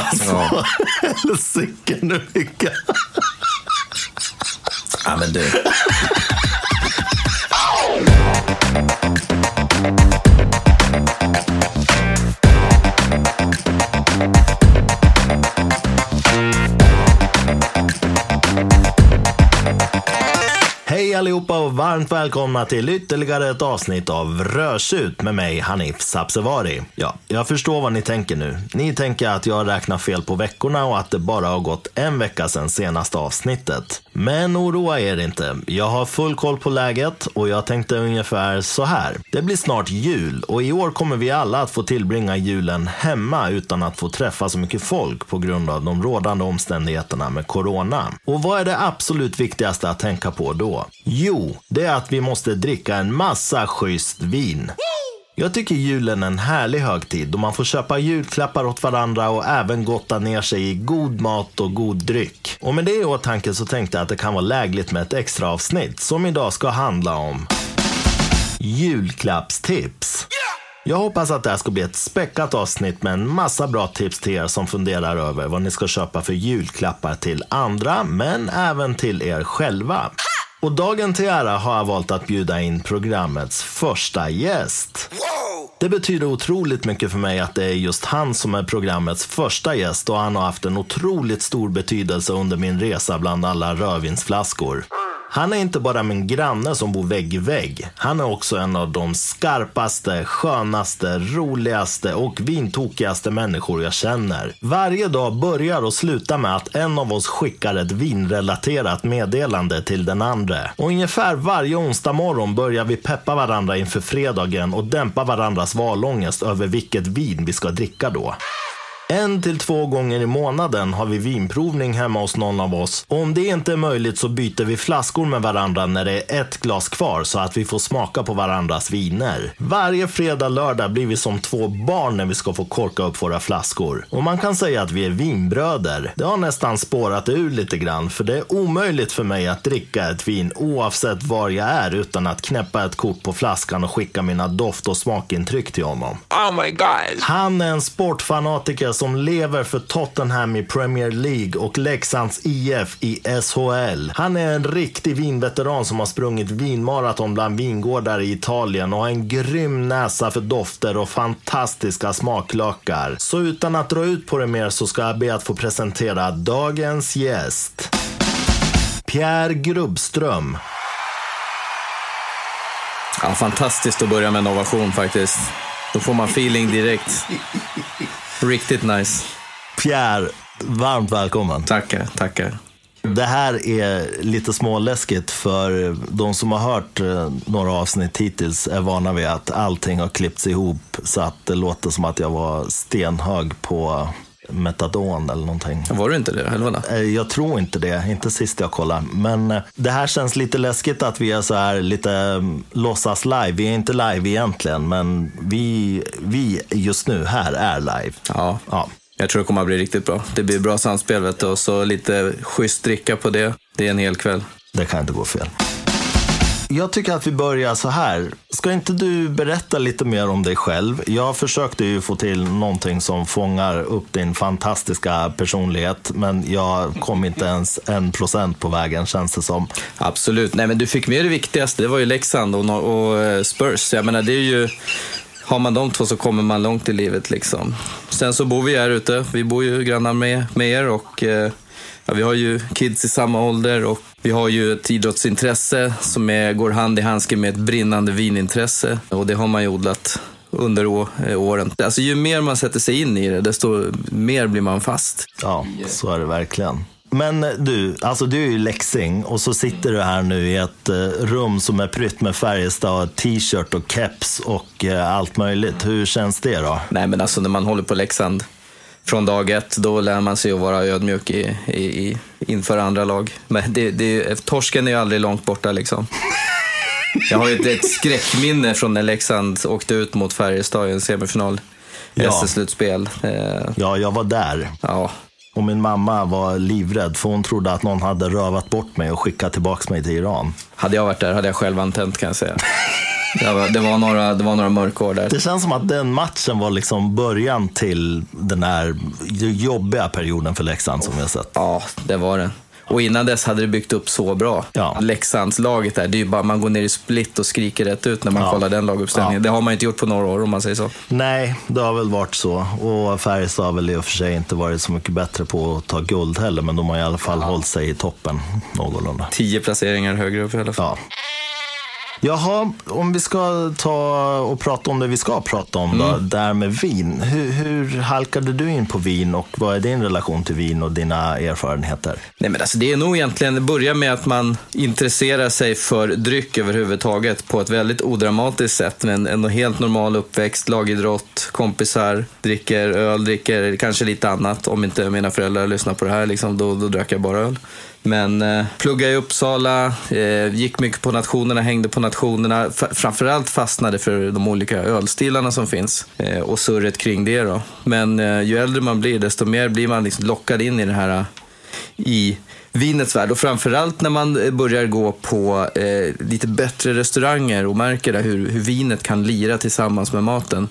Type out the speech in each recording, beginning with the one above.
Alltså, helsike nu vilka... Ja, men du. Allihopa och varmt välkomna till ytterligare ett avsnitt av Rörsut med mig Hanif Sabsevari. Ja, jag förstår vad ni tänker nu. Ni tänker att jag räknar fel på veckorna och att det bara har gått en vecka sedan senaste avsnittet. Men oroa er inte. Jag har full koll på läget och jag tänkte ungefär så här. Det blir snart jul och i år kommer vi alla att få tillbringa julen hemma utan att få träffa så mycket folk på grund av de rådande omständigheterna med corona. Och vad är det absolut viktigaste att tänka på då? Jo, det är att vi måste dricka en massa schysst vin. Jag tycker julen är en härlig högtid då man får köpa julklappar åt varandra och även gotta ner sig i god mat och god dryck. Och med det i åtanke så tänkte jag att det kan vara lägligt med ett extra avsnitt som idag ska handla om julklappstips. Jag hoppas att det här ska bli ett späckat avsnitt med en massa bra tips till er som funderar över vad ni ska köpa för julklappar till andra, men även till er själva. Och dagen till ära har jag valt att bjuda in programmets första gäst. Det betyder otroligt mycket för mig att det är just han som är programmets första gäst och han har haft en otroligt stor betydelse under min resa bland alla rödvinsflaskor. Han är inte bara min granne som bor vägg i vägg. Han är också en av de skarpaste, skönaste, roligaste och vintokigaste människor jag känner. Varje dag börjar och slutar med att en av oss skickar ett vinrelaterat meddelande till den andra. Och ungefär varje onsdag morgon börjar vi peppa varandra inför fredagen och dämpa varandras valångest över vilket vin vi ska dricka då. En till två gånger i månaden har vi vinprovning hemma hos någon av oss. Och om det inte är möjligt så byter vi flaskor med varandra när det är ett glas kvar så att vi får smaka på varandras viner. Varje fredag, lördag blir vi som två barn när vi ska få korka upp våra flaskor. Och man kan säga att vi är vinbröder. Det har nästan spårat ur lite grann för det är omöjligt för mig att dricka ett vin oavsett var jag är utan att knäppa ett kort på flaskan och skicka mina doft och smakintryck till honom. Oh my god. Han är en sportfanatiker som lever för Tottenham i Premier League och Leksands IF i SHL. Han är en riktig vinveteran som har sprungit vinmaraton bland vingårdar i Italien och har en grym näsa för dofter och fantastiska smaklökar. Så utan att dra ut på det mer så ska jag be att få presentera dagens gäst. Pierre Grubbström. Ja, fantastiskt att börja med en ovation faktiskt. Då får man feeling direkt. Riktigt nice. Pierre, varmt välkommen. Tackar, tackar. Det här är lite småläskigt för de som har hört eh, några avsnitt hittills är vana vid att allting har klippts ihop så att det låter som att jag var stenhög på metadon eller någonting. Var du inte det? Eller? Eh, Jag tror inte det, inte sist jag kollade. Men eh, det här känns lite läskigt att vi är så här lite mm, låtsas live. Vi är inte live egentligen, men vi, vi just nu här är live. Ja. Ja. Jag tror det kommer att bli riktigt bra. Det blir bra samspel vet du, och så lite schysst dricka på det. Det är en hel kväll. Det kan inte gå fel. Jag tycker att vi börjar så här. Ska inte du berätta lite mer om dig själv? Jag försökte ju få till någonting som fångar upp din fantastiska personlighet, men jag kom inte ens en procent på vägen känns det som. Absolut. Nej, men du fick med det viktigaste. Det var ju Leksand och, och eh, Spurs. Jag menar, det är ju... Har man de två så kommer man långt i livet. liksom. Sen så bor vi här ute. Vi bor ju grannar med, med er och eh, ja, vi har ju kids i samma ålder och vi har ju ett idrottsintresse som är, går hand i handske med ett brinnande vinintresse. Och det har man ju odlat under eh, åren. Alltså ju mer man sätter sig in i det, desto mer blir man fast. Ja, så är det verkligen. Men du, alltså du är ju läxing och så sitter du här nu i ett eh, rum som är prytt med Färjestad, t-shirt och keps och eh, allt möjligt. Hur känns det då? Nej, men alltså när man håller på Leksand från dag ett, då lär man sig att vara ödmjuk i, i, i, inför andra lag. Men det, det, torsken är ju aldrig långt borta liksom. Jag har ju ett, ett skräckminne från när Leksand åkte ut mot Färjestad i en semifinal. Ja. SS-slutspel. Eh, Ja, jag var där. ja, Och min mamma var livrädd för hon trodde att någon hade rövat bort mig och skickat tillbaka mig till Iran. hade jag varit där hade jag själv antänt kan jag säga. Det var, det var, några, det var några mörkår där. Det känns som att den matchen var liksom början till den här jobbiga perioden för Leksand som vi har sett. Ja, det var det. Och innan dess hade det byggt upp så bra. Ja. Leksandslaget där, det är ju bara man går ner i split och skriker rätt ut när man Ja. kollar den laguppställningen. Ja. Det har man inte gjort på några år om man säger så. Nej, det har väl varit så. Och Färjestad har väl i och för sig inte varit så mycket bättre på att ta guld heller, men de har i alla fall hållit sig i toppen någorlunda. Tio placeringar högre upp i alla fall. Ja. Jaha, om vi ska ta och prata om det vi ska prata om då, Mm. där med vin. Hur, hur halkade du in på vin och vad är din relation till vin och dina erfarenheter? Nej, men alltså, det är nog egentligen, det börjar med att man intresserar sig för dryck överhuvudtaget på ett väldigt odramatiskt sätt. Men en helt normal uppväxt, lagidrott, kompisar, dricker öl, dricker kanske lite annat. Om inte mina föräldrar lyssnar på det här, liksom, då, då drack jag bara öl. Men eh, pluggade i Uppsala, eh, gick mycket på nationerna, hängde på nationerna nationerna framförallt fastnade för de olika ölstilarna som finns eh, och surret kring det. Då. Men eh, ju äldre man blir, desto mer blir man liksom lockad in i det här eh, i vinets värld. Och framförallt när man eh, börjar gå på eh, lite bättre restauranger och märker där hur, hur vinet kan lira tillsammans med maten.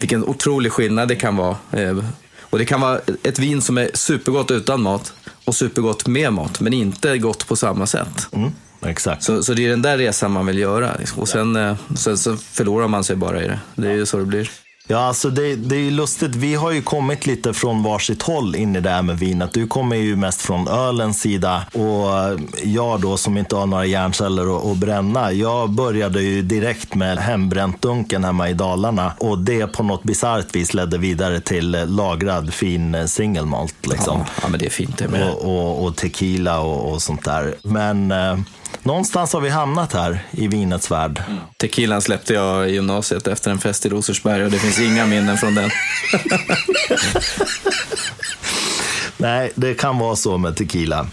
Vilken otrolig skillnad det kan vara. Eh, och det kan vara ett vin som är supergott utan mat och supergott med mat, men inte gott på samma sätt. Mm, exakt. Så, så det är den där resan man vill göra. Och sen, eh, sen så förlorar man sig bara i det. Det är ju så det blir. Ja, alltså det, det är ju lustigt. Vi har ju kommit lite från varsitt håll in i det här med vinet. Du kommer ju mest från ölens sida och jag då som inte har några hjärnceller att, bränna. Jag började ju direkt med hembränt-dunken hemma i Dalarna och det på något bisarrt vis ledde vidare till lagrad fin eh, single malt. Liksom. Ja, ja, men det är fint det med. och, och, och tequila och, och sånt där. Men eh, någonstans har vi hamnat här i vinets värld. Tequilan släppte jag i gymnasiet efter en fest i Rosersberg och det finns inga minnen från den. Nej, det kan vara så med tequila.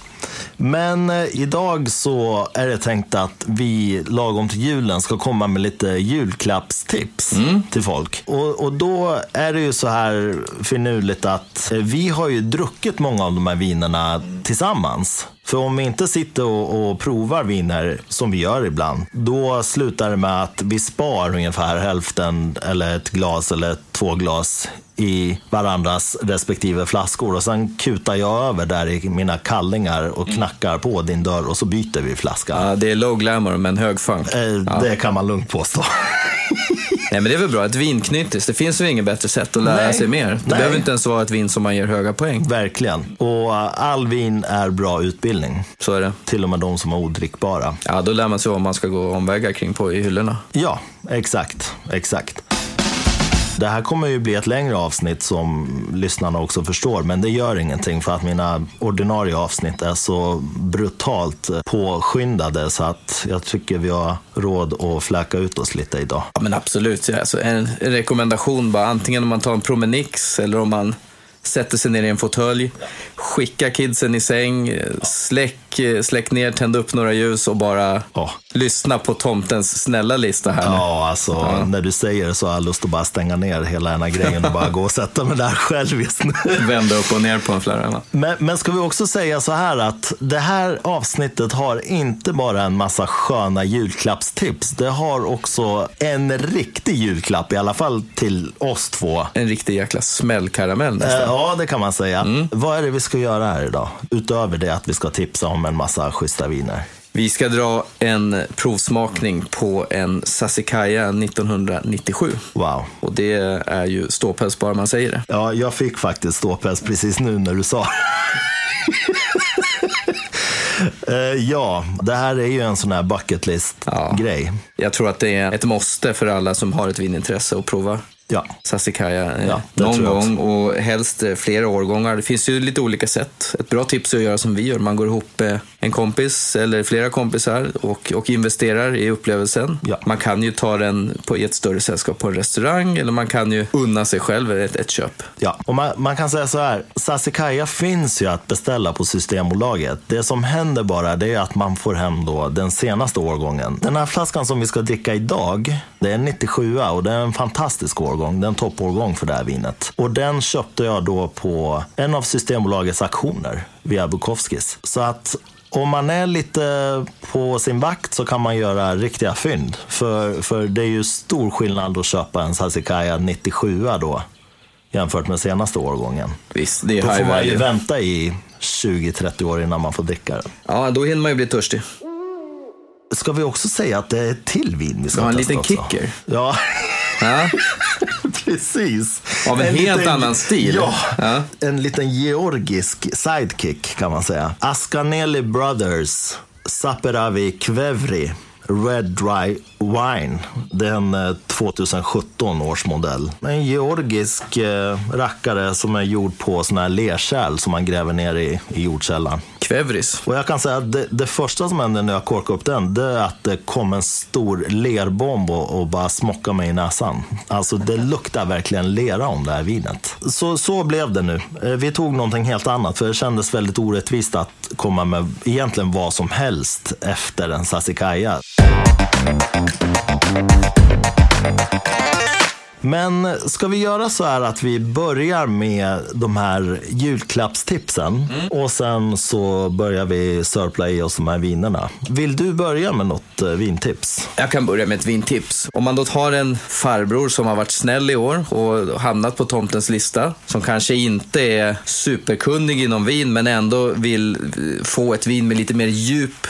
Men eh, idag så är det tänkt att vi lagom till julen ska komma med lite julklappstips till folk. Och, och då är det ju så här finurligt att eh, vi har ju druckit många av de här vinerna tillsammans. För om vi inte sitter och, och provar viner, som vi gör ibland, då slutar det med att vi spar ungefär hälften eller ett glas eller två glas i varandras respektive flaskor och sen kutar jag över där i mina kallingar och knackar på din dörr och så byter vi flaska. Ja, det är low glamour men hög funk. Eh, Det kan man lugnt påstå. Nej, men det är väl bra. Ett vinknyttis, det finns ju inget bättre sätt att lära Nej. sig mer. Det Nej. behöver inte ens vara ett vin som man ger höga poäng. Verkligen. Och eh, all vin är bra utbildning. Så är det. Till och med de som är odrickbara. Ja, då lär man sig vad man ska gå omvägar kring på i hyllorna. Ja, exakt. Exakt. Det här kommer ju bli ett längre avsnitt som lyssnarna också förstår, men det gör ingenting för att mina ordinarie avsnitt är så brutalt påskyndade så att jag tycker vi har råd att fläka ut oss lite idag. Ja, men absolut. Ja, alltså en rekommendation bara, antingen om man tar en promenix eller om man sätter sig ner i en fåtölj, skicka kidsen i säng, släck, släck ner, tänd upp några ljus och bara Ja. lyssna på tomtens snälla lista här nu. Ja, alltså när du säger det så har jag lust att bara stänga ner hela den här grejen och bara gå och sätta mig där själv just nu. Vända upp och ner på en flärra. Men, men ska vi också säga så här att det här avsnittet har inte bara en massa sköna julklappstips. Det har också en riktig julklapp, i alla fall till oss två. En riktig jäkla smällkaramell nästan. Eh, Ja, det kan man säga. Vad är det vi ska göra här idag? Utöver det att vi ska tipsa om en massa schyssta viner. Vi ska dra en provsmakning på en Sassicaia 1997. Wow. Och det är ju ståpäls bara man säger det. Ja, jag fick faktiskt ståpäls precis nu när du sa. Eh, ja, det här är ju en sån här bucket list-grej. Jag tror att det är ett måste för alla som har ett vinintresse att prova Ja. Sassicaia eh, Ja, någon gång och helst eh, flera årgångar. Det finns ju lite olika sätt. Ett bra tips är att göra som vi gör. Man går ihop eh, en kompis eller flera kompisar och, och investerar i upplevelsen. Ja. Man kan ju ta den på, i ett större sällskap på en restaurang eller man kan ju unna sig själv ett, ett köp. Ja, och man, man kan säga så här. Sassicaia finns ju att beställa på Systembolaget. Det som händer bara det är att man får hem då den senaste årgången. Den här flaskan som vi ska dricka idag, det är en 97 och det är en fantastisk årgång. Det är en toppårgång för det här vinet. Och den köpte jag då på en av Systembolagets auktioner via Bukowskis. Så att om man är lite på sin vakt så kan man göra riktiga fynd. För, för det är ju stor skillnad att köpa en Sassicaia 97 då jämfört med senaste årgången. Visst, det är Då får man ju vänta i 20-30 år innan man får dricka den. Ja, då hinner man ju bli törstig. Ska vi också säga att det är ett till vin vi ska Ja, en testa liten också? kicker. Ja, Ja, precis. Av en helt annan stil. Ja, Ja. en liten georgisk sidekick kan man säga. Ascanelli Brothers Saperavi Kvevri Red Dry Wine. Det är en eh, 2017 års modell. En georgisk eh, rackare som är gjord på såna här lerkärl som man gräver ner i, i jordkällan. Kvevris. Och jag kan säga att det, det första som hände när jag korkade upp den, det är att det kom en stor lerbomb och, och bara smockade mig i näsan. Alltså det luktar verkligen lera om det här vinet. Så, så blev det nu. Eh, Vi tog någonting helt annat, för det kändes väldigt orättvist att komma med egentligen vad som helst efter en Sassicaia. Men ska vi göra så här att vi börjar med de här julklappstipsen och sen så börjar vi sörpla i oss de här vinerna. Vill du börja med något eh, vintips? Jag kan börja med ett vintips. Om man då tar en farbror som har varit snäll i år och hamnat på tomtens lista, som kanske inte är superkunnig inom vin, men ändå vill eh, få ett vin med lite mer djup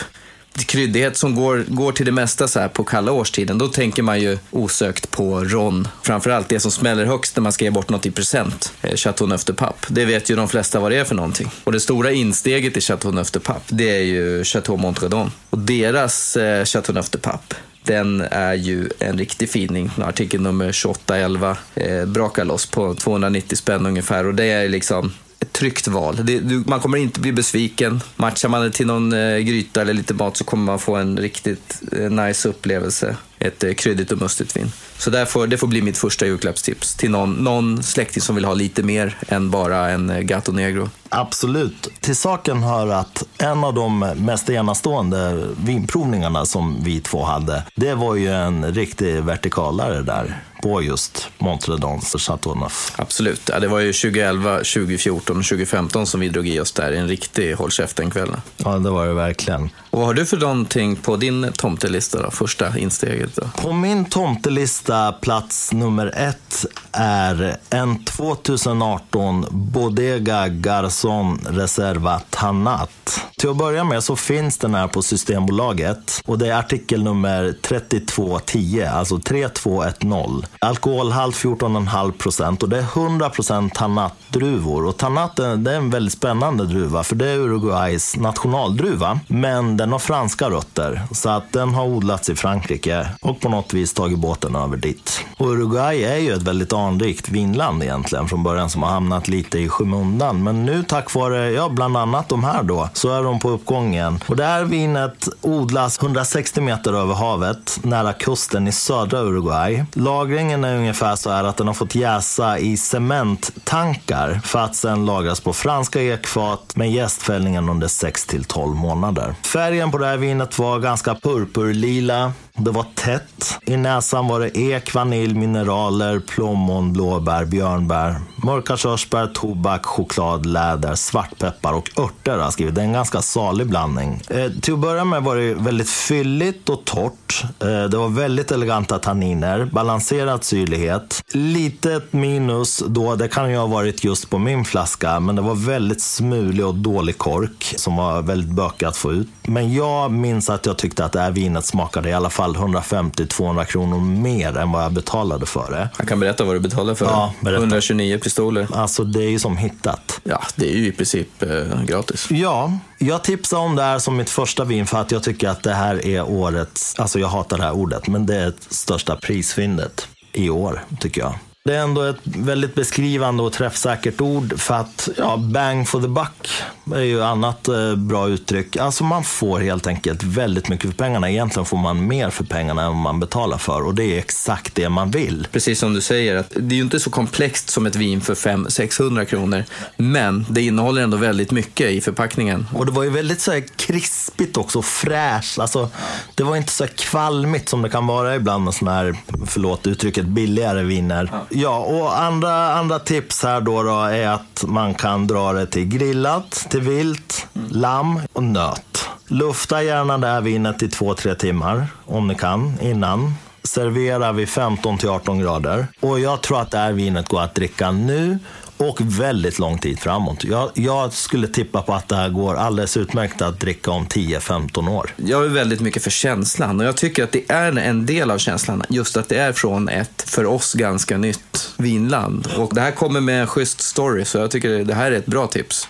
kryddighet som går, går till det mesta så här på kalla årstiden, då tänker man ju osökt på Ron. Framförallt det som smäller högst när man ska ge bort något i present, eh, Chateau Neuf de Pape. Det vet ju de flesta vad det är för någonting. Och det stora insteget i Chateau Neuf de Pape, det är ju Chateau Montredon. Och deras eh, Chateau Neuf de Pape, den är ju en riktig fining. Artikel nummer 2811 eh, brakar loss på 290 spänn ungefär. Och det är liksom ett tryggt val. Det, du, man kommer inte bli besviken. Matchar man det till någon eh, gryta eller lite mat så kommer man få en riktigt eh, nice upplevelse. Ett eh, kryddigt och mustigt vin. Så därför, det får bli mitt första julklappstips till någon, någon släkting som vill ha lite mer än bara en eh, Gato Negro. Absolut. Till saken hör att en av de mest enastående vinprovningarna som vi två hade, det var ju en riktig vertikalare där på just Montredons Chateau Neuf. Absolut. Ja, det var ju 2011, 2014 och 2015 som vi drog i oss där. En riktig håll käften-kväll. Ja, det var det verkligen. Och vad har du för någonting på din tomtelista då? Första insteget då? På min tomtelista, plats nummer ett, är en 2018 Bodega Garçon Reserva Tanat. Till att börja med så finns den här på Systembolaget och det är artikel nummer 3210, alltså 3210. Alkoholhalt 14,5 procent och det är 100 procent Tanat-druvor. Och Tanat det är en väldigt spännande druva för det är Uruguays nationaldruva. Men den har franska rötter så att den har odlats i Frankrike och på något vis tagit båten över dit. Och Uruguay är ju ett väldigt anrikt vinland egentligen från början som har hamnat lite i skymundan. Men nu tack vare, ja bland annat de här då, så är de på uppgången. Och det här vinet odlas 160 meter över havet nära kusten i södra Uruguay. Lagringen är ungefär så här att den har fått jäsa i cementtankar för att sen lagras på franska ekfat med jästfällningen under 6 till 12 månader. Färgen på det här vinet var ganska purpurlila. Det var tätt. I näsan var det ek, vanilj, mineraler, plommon, blåbär, björnbär, mörka körsbär, tobak, choklad, läder, svartpeppar och örter har jag skrivit. Det är en ganska salig blandning. Eh, till att börja med var det väldigt fylligt och torrt. Eh, det var väldigt eleganta tanniner, balanserad syrlighet. Litet minus då, det kan ju ha varit just på min flaska, men det var väldigt smulig och dålig kork som var väldigt bökig att få ut. Men jag minns att jag tyckte att det här vinet smakade i alla fall 150-200 kronor mer än vad jag betalade för det. Jag kan berätta vad du betalade för Ja, det. berätta. 129 pistoler. Alltså det är ju som hittat. Ja, det är ju i princip eh, gratis. Ja, jag tipsar om det här som mitt första vin för att jag tycker att det här är årets, alltså jag hatar det här ordet, men det är största prisfyndet i år tycker jag. Det är ändå ett väldigt beskrivande och träffsäkert ord för att, ja, bang for the buck är ju annat eh, bra uttryck. Alltså man får helt enkelt väldigt mycket för pengarna. Egentligen får man mer för pengarna än man betalar för och det är exakt det man vill. Precis som du säger, att det är ju inte så komplext som ett vin för 500-600 kronor. Men det innehåller ändå väldigt mycket i förpackningen. Och det var ju väldigt så här krispigt också, fräscht. Alltså, det var inte så här kvalmigt som det kan vara ibland med sådana här, förlåt uttrycket, billigare viner. Ja, och andra, andra tips här då, då är att man kan dra det till grillat, till vilt, lamm och nöt. Lufta gärna det här vinet i två, tre timmar om ni kan innan. Servera vid 15 till 18 grader. Och jag tror att det här vinet går att dricka nu och väldigt lång tid framåt. Jag, jag skulle tippa på att det här går alldeles utmärkt att dricka om 10-15 år. Jag är väldigt mycket för känslan och jag tycker att det är en del av känslan. Just att det är från ett, för oss, ganska nytt vinland. Och det här kommer med en schysst story, så jag tycker det här är ett bra tips.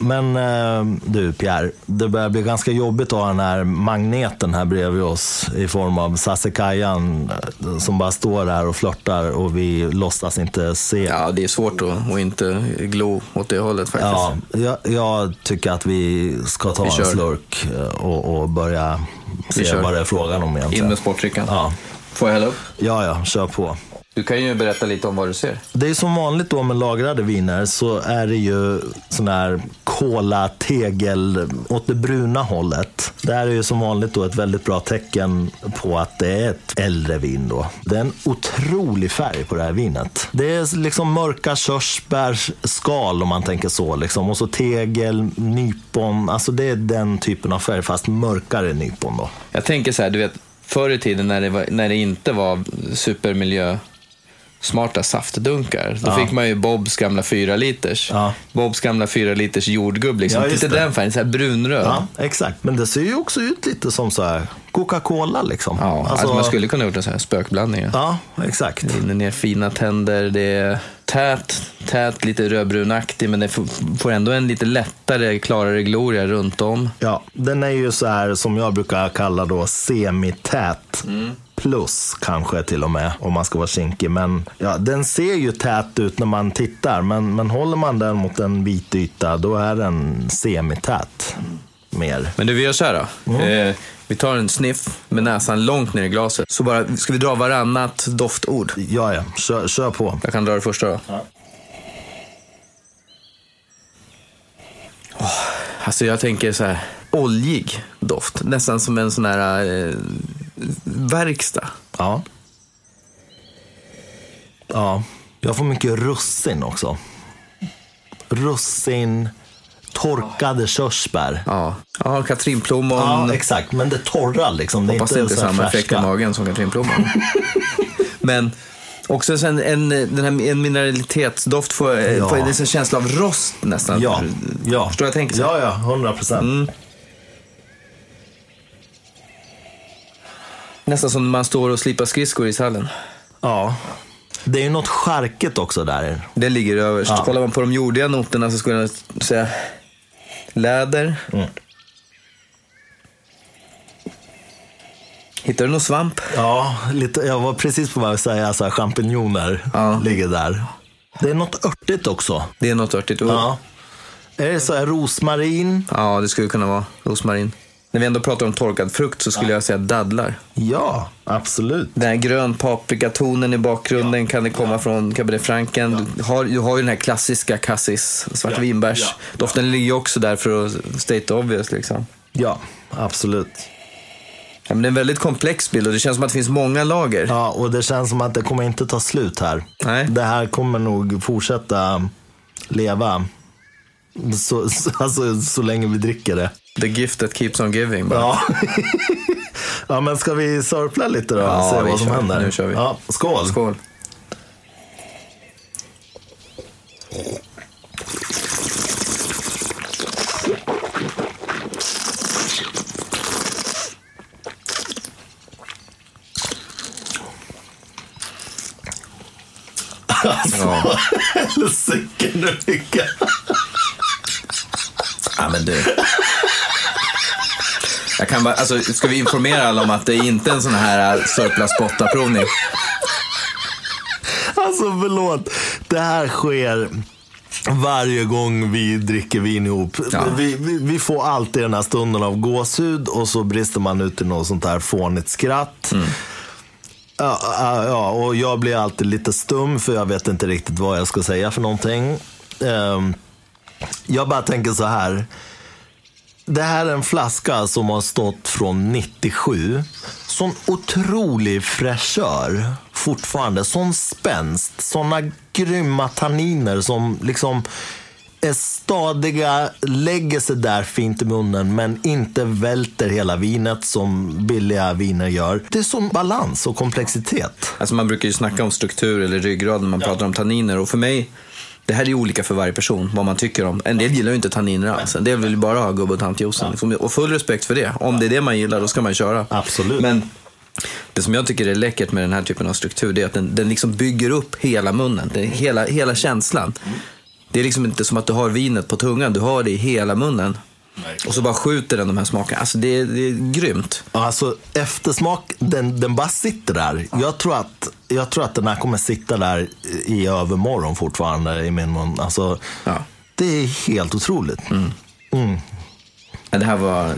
Men eh, du Pierre, det börjar bli ganska jobbigt att ha den här magneten här bredvid oss i form av Sasekajan eh, som bara står där och flörtar och vi låtsas inte se. Ja, det är svårt att, att inte glo åt det hållet faktiskt. Ja, jag, jag tycker att vi ska ta Vi en slurk eh, och, och börja se kör. vad det är frågan om In egentligen. med sportdrycken. Ja. Får jag hälla upp? ja, ja, kör på. Du kan ju berätta lite om vad du ser. Det är som vanligt då med lagrade viner så är det ju sån här kola, tegel åt det bruna hållet. Det här är ju som vanligt då ett väldigt bra tecken på att det är ett äldre vin då. Det är en otrolig färg på det här vinet. Det är liksom mörka körsbärsskal om man tänker så liksom. Och så tegel, nypon, alltså det är den typen av färg fast mörkare nypon då. Jag tänker så här, du vet, förr i tiden när det, var, när det inte var supermiljö smarta saftdunkar. Då Ja. fick man ju Bobs gamla 4 liters. Ja. Bobs gamla 4 liters jordgubb. Liksom. Ja, Titta det. den färgen, så här brunröd. Ja, exakt. Men det ser ju också ut lite som så här Coca-Cola liksom. Ja, alltså, man skulle kunna gjort en sån här spökblandning. Ja, exakt. Rinner ner fina tänder, det är tät, tät, lite rödbrunaktig, men det får- ändå en lite lättare, klarare gloria runt om. Ja, den är ju så här som jag brukar kalla då semität. Plus kanske till och med om man ska vara kinkig. Men ja, den ser ju tät ut när man tittar. Men, men håller man den mot en vit yta då är den semität. Mer. Men du, vi gör så här då. Mm. Eh, vi tar en sniff med näsan långt ner i glaset. Så bara, ska vi dra varannat doftord? Ja, ja. Kör, kör på. Jag kan dra det första då. Ja. Åh, alltså jag tänker så här, oljig doft. Nästan som en sån här eh, verkstad. Ja. Ja. Jag får mycket russin också. Russin, torkade körsbär. Ja, ja katrinplommon. Ja, exakt. Men det torra liksom. Det är Hoppas inte, det inte samma effekt i magen som katrinplommon. Men också sen en, den här, en mineralitetsdoft får, Ja. får en känsla av rost nästan. Ja, ja. Förstår jag tänker? så? Ja, ja. Hundra procent. Mm. Nästan som när man står och slipar skridskor i ishallen. Ja. Det är ju något charket också där. Det ligger överst. Ja. Kollar man på de jordiga noterna så skulle jag säga läder. Mm. Hittar du någon svamp? Ja, lite, jag var precis på väg att säga så här, champinjoner Ja. ligger där. Det är något örtigt också. Det är något örtigt. Ja. Ja. Är det så här rosmarin? ja, det skulle kunna vara rosmarin. När vi ändå pratar om torkad frukt så skulle jag säga dadlar. Ja, absolut. Den här grön paprikatonen i bakgrunden kan det komma från Cabernet Franken. Du, har, du har ju den här klassiska cassis, svartvinbärs. Ja, Doften ligger ju också där för att state obvious liksom. Ja, absolut. Ja, men det är en väldigt komplex bild och det känns som att det finns många lager. Ja, och det känns som att det kommer inte ta slut här. Nej. Det här kommer nog fortsätta leva. Så, så, alltså, så länge vi dricker det. The gift that keeps on giving. Bara. Ja. ja, men ska vi sörpla lite då? Ja, se vad som kör. händer. Nu kör vi. Ja, skål. Skål. Ja. Helsike nu ja, men du. Jag kan bara, alltså, ska vi informera alla om att det är inte en sån här sörpla spotta provning Alltså förlåt. Det här sker varje gång vi dricker vin ihop. Ja. Vi, vi, vi får alltid den här stunden av gåshud och så brister man ut i något sånt här fånigt skratt. Ja, ja, ja, och jag blir alltid lite stum för jag vet inte riktigt vad jag ska säga för någonting. Ehm, jag bara tänker så här. Det här är en flaska som har stått från 97. Sån otrolig fräschör fortfarande. Sån spänst. Såna grymma tanniner som liksom är stadiga, lägger sig där fint i munnen men inte välter hela vinet som billiga viner gör. Det är sån balans och komplexitet. Alltså man brukar ju snacka om struktur eller ryggrad när man pratar om tanniner och för mig det här är olika för varje person, vad man tycker om. En del gillar ju inte tanniner alls. En del vill ju bara ha gubb och tantjuicen. Liksom. Och full respekt för det. Om det är det man gillar, då ska man köra. Absolut. Men det som jag tycker är läckert med den här typen av struktur, det är att den, den liksom bygger upp hela munnen. Är hela, hela känslan. Det är liksom inte som att du har vinet på tungan, du har det i hela munnen. Och så bara skjuter den de här smakerna. Alltså det är, det är grymt. Alltså eftersmak, den, den bara sitter där. Jag tror, att, jag tror att den här kommer sitta där i övermorgon fortfarande i min mun. Alltså, Ja. Det är helt otroligt. Men det här var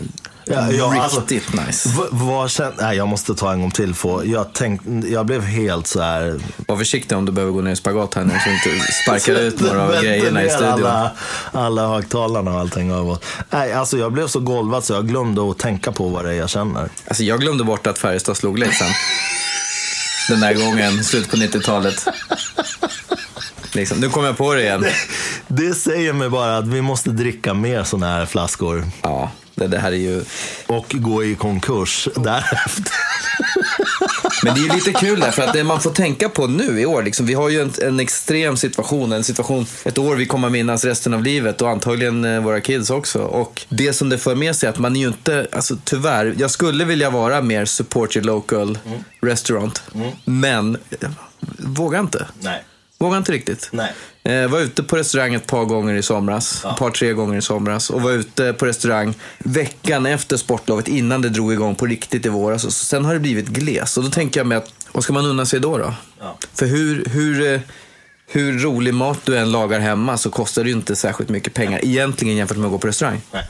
Ja, ja, alltså, riktigt nice. Vad kän- Nej, jag måste ta en gång till. För jag, tänk, jag blev helt så här... Var försiktig om du behöver gå ner i spagat här nu så du inte sparkar ut några av grejerna i studion. Alla, alla högtalarna och allting. över. Nej, alltså jag blev så golvad så jag glömde att tänka på vad det är jag känner. Alltså jag glömde bort att Färjestad slog Leksand. Den där gången, slutet på 90-talet. Liksom. Nu kom jag på det igen. Det säger mig bara att vi måste dricka mer såna här flaskor. Ja, det, här är ju... Och gå i konkurs därefter. Men det är ju lite kul där, för att det man får tänka på nu i år, liksom, vi har ju en, en extrem situation, en situation, ett år vi kommer minnas resten av livet och antagligen eh, våra kids också. Och det som det för med sig är att man är ju inte, alltså tyvärr, jag skulle vilja vara mer support your local restaurant, men eh, vågar inte. Nej. Vågar inte riktigt. Nej. Eh, var ute på restaurang ett par gånger i somras. Ett par, tre gånger i somras. Och var ute på restaurang veckan efter sportlovet innan det drog igång på riktigt i våras. Och sen har det blivit gles. Och då tänker jag mig att, vad ska man unna sig då? då? Ja. För hur, hur, eh, hur rolig mat du än lagar hemma så kostar det ju inte särskilt mycket pengar egentligen jämfört med att gå på restaurang. Nej.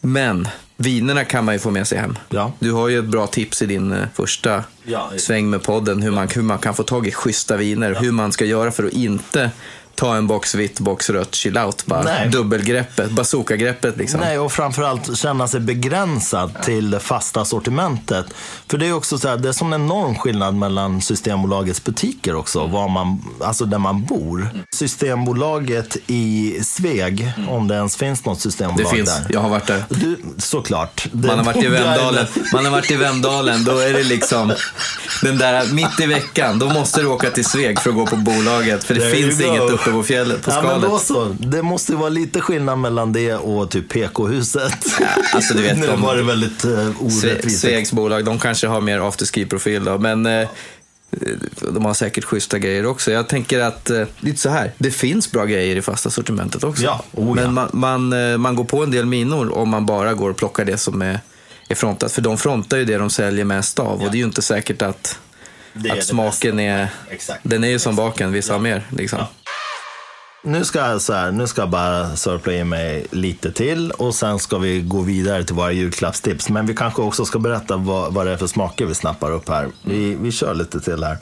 Men vinerna kan man ju få med sig hem. Ja. Du har ju ett bra tips i din eh, första Ja, sväng med podden. Hur man, hur man kan få tag i schyssta viner. Hur man ska göra för att inte ta en box vitt, box rött, chill out. Bara Nej. dubbelgreppet, bazooka-greppet liksom. Nej, och framförallt känna sig begränsad till det fasta sortimentet. För det är också så här, det är en enorm skillnad mellan Systembolagets butiker också, var man, alltså där man bor. Systembolaget i Sveg, om det ens finns något Det systembolag finns, där. jag har varit där. Du, såklart. Det- Man har varit i där Vemdalen, det- man har varit i Vemdalen, då är det liksom den där mitt i veckan, då måste du åka till Sveg för att gå på bolaget. För det There finns inget uppe på fjället, på Ja, men skalet. då så. Det måste ju vara lite skillnad mellan det och typ PK-huset. alltså, du vet, nu de- var det väldigt uh, Sve- orättvist. Svegs bolag, de kanske har mer afterski-profil då, men eh, de har säkert schyssta grejer också. Jag tänker att, eh, lite så här, det finns bra grejer i fasta sortimentet också. Ja, oh ja. Men man, man, eh, man går på en del minor om man bara går och plockar det som är, är frontat. För de frontar ju det de säljer mest av och det är ju inte säkert att, att smaken är, Exakt. den är ju som baken, vissa har mer. Liksom. Nu ska jag så här, nu ska jag bara sörpla i mig lite till och sen ska vi gå vidare till våra julklappstips. Men vi kanske också ska berätta vad, vad det är för smaker vi snappar upp här. Vi, vi kör lite till här.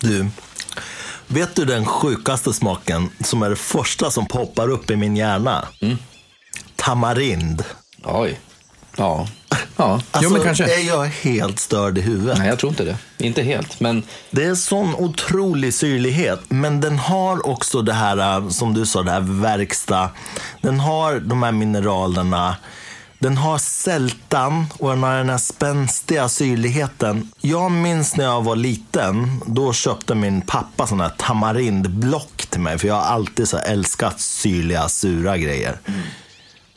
Du, vet du den sjukaste smaken som är det första som poppar upp i min hjärna? Tamarind. Oj. Ja. Ja, Alltså, jo men kanske. är jag helt störd i huvudet? Nej, jag tror inte det. Inte helt, men Det är sån otrolig syrlighet, men den har också det här, äh, som du sa, det här verkstad. Den har de här mineralerna. Den har sältan och den har den här spänstiga syrligheten. Jag minns när jag var liten, då köpte min pappa sådana här tamarindblock till mig. För jag har alltid så älskat syrliga, sura grejer.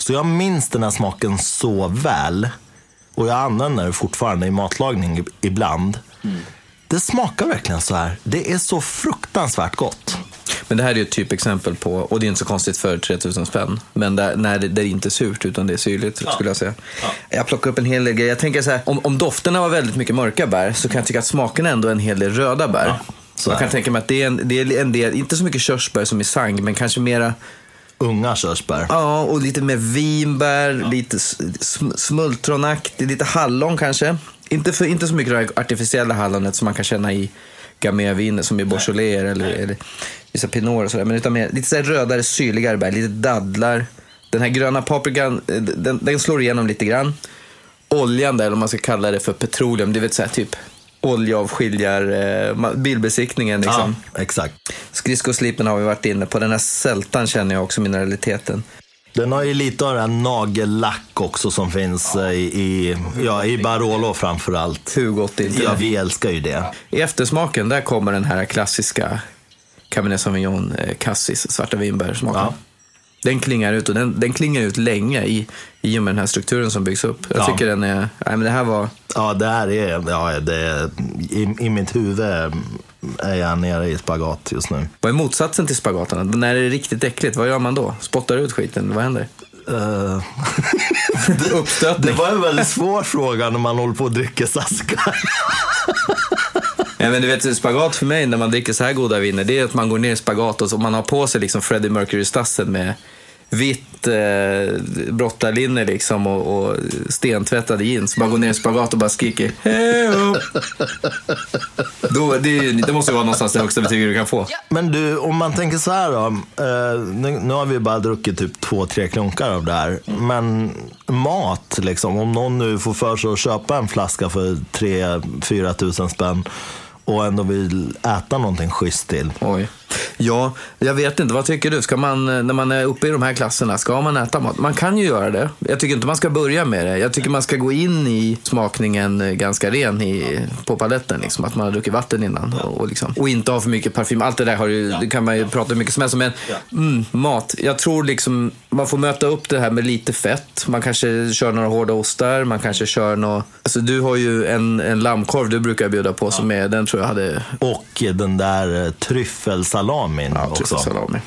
Så jag minns den här smaken så väl. Och jag använder det fortfarande i matlagning ibland. Det smakar verkligen så här. Det är så fruktansvärt gott. Men det här är ju ett typexempel på, och det är inte så konstigt för 3000 spänn, men där, när det, det är inte surt utan det är syrligt skulle jag säga. Jag plockar upp en hel del grejer. Jag tänker så här, om, om dofterna var väldigt mycket mörka bär så kan jag tycka att smaken ändå är en hel del röda bär. så jag kan tänka mig att det är, en, det är en del, inte så mycket körsbär som i sang, men kanske mera Unga körsbär. Ja, och lite mer vinbär, lite sm- smultronaktigt, lite hallon kanske. Inte, för, inte så mycket det artificiella hallonet som man kan känna i Gamay-viner som i Beaujolais eller, eller vissa Pinot och sådär. Men utan mer, lite så rödare, syrligare bär, lite dadlar, Den här gröna paprikan, eh, den, den slår igenom lite grann. Oljan där, eller om man ska kalla det för petroleum, det vill säga typ oljeavskiljar, eh, bilbesiktningen liksom. Ja, exakt. Skridskoslipen har vi varit inne på. Den här sältan känner jag också mineraliteten. Den har ju lite av den nagellack också som finns eh, i, ja, i Barolo framförallt. Hur gott är inte Ja, det? vi älskar ju det. I eftersmaken, där kommer den här klassiska Cabernet Sauvignon eh, Cassis, svarta vinbärsmaken. Ja. Den klingar ut och den, den klingar ut länge i, i och med den här strukturen som byggs upp. Jag Ja. tycker den är, nej men det här var, Ja, det här är, ja, det är i, i mitt huvud är jag nere i spagat just nu. vad är motsatsen till spagaterna? När det är riktigt äckligt, vad gör man då? Spottar ut skiten, vad händer? Eh, det Uppstötning. var en väldigt svår fråga när man håller på och dricker saskar. Ja, men du vet, spagat för mig när man dricker så här goda viner, det är att man går ner i spagat och så man har på sig liksom Freddie Mercury-stassen med vitt eh, brottarlinne liksom och, och stentvättade jeans. Man går ner i spagat och bara skriker Hejo! Då, det, det måste ju vara någonstans det högsta betyget du kan få. Men du, om man tänker så här då. Eh, nu, nu har vi bara druckit typ två, tre klunkar av det här. Men mat, liksom. Om någon nu får för sig att köpa en flaska för 3-4 tusen spänn och ändå vill äta någonting schysst till. Oj. Ja, jag vet inte. Vad tycker du? Ska man, eh, när man är uppe i de här klasserna, ska man äta mat? Man kan ju göra det. Jag tycker inte man ska börja med det. Jag tycker man ska gå in i smakningen eh, ganska ren i, på paletten. Liksom, att man har druckit vatten innan. Och, och, liksom, och inte ha för mycket parfym. Allt det där har ju, det kan man ju prata hur mycket som helst om. Men mm, mat. Jag tror liksom man får möta upp det här med lite fett. Man kanske kör några hårda ostar. Man kanske kör några... Alltså du har ju en, en lammkorv du brukar bjuda på som är, den tror jag hade... Och den där eh, tryffelsalamin också. Tryffelsalami.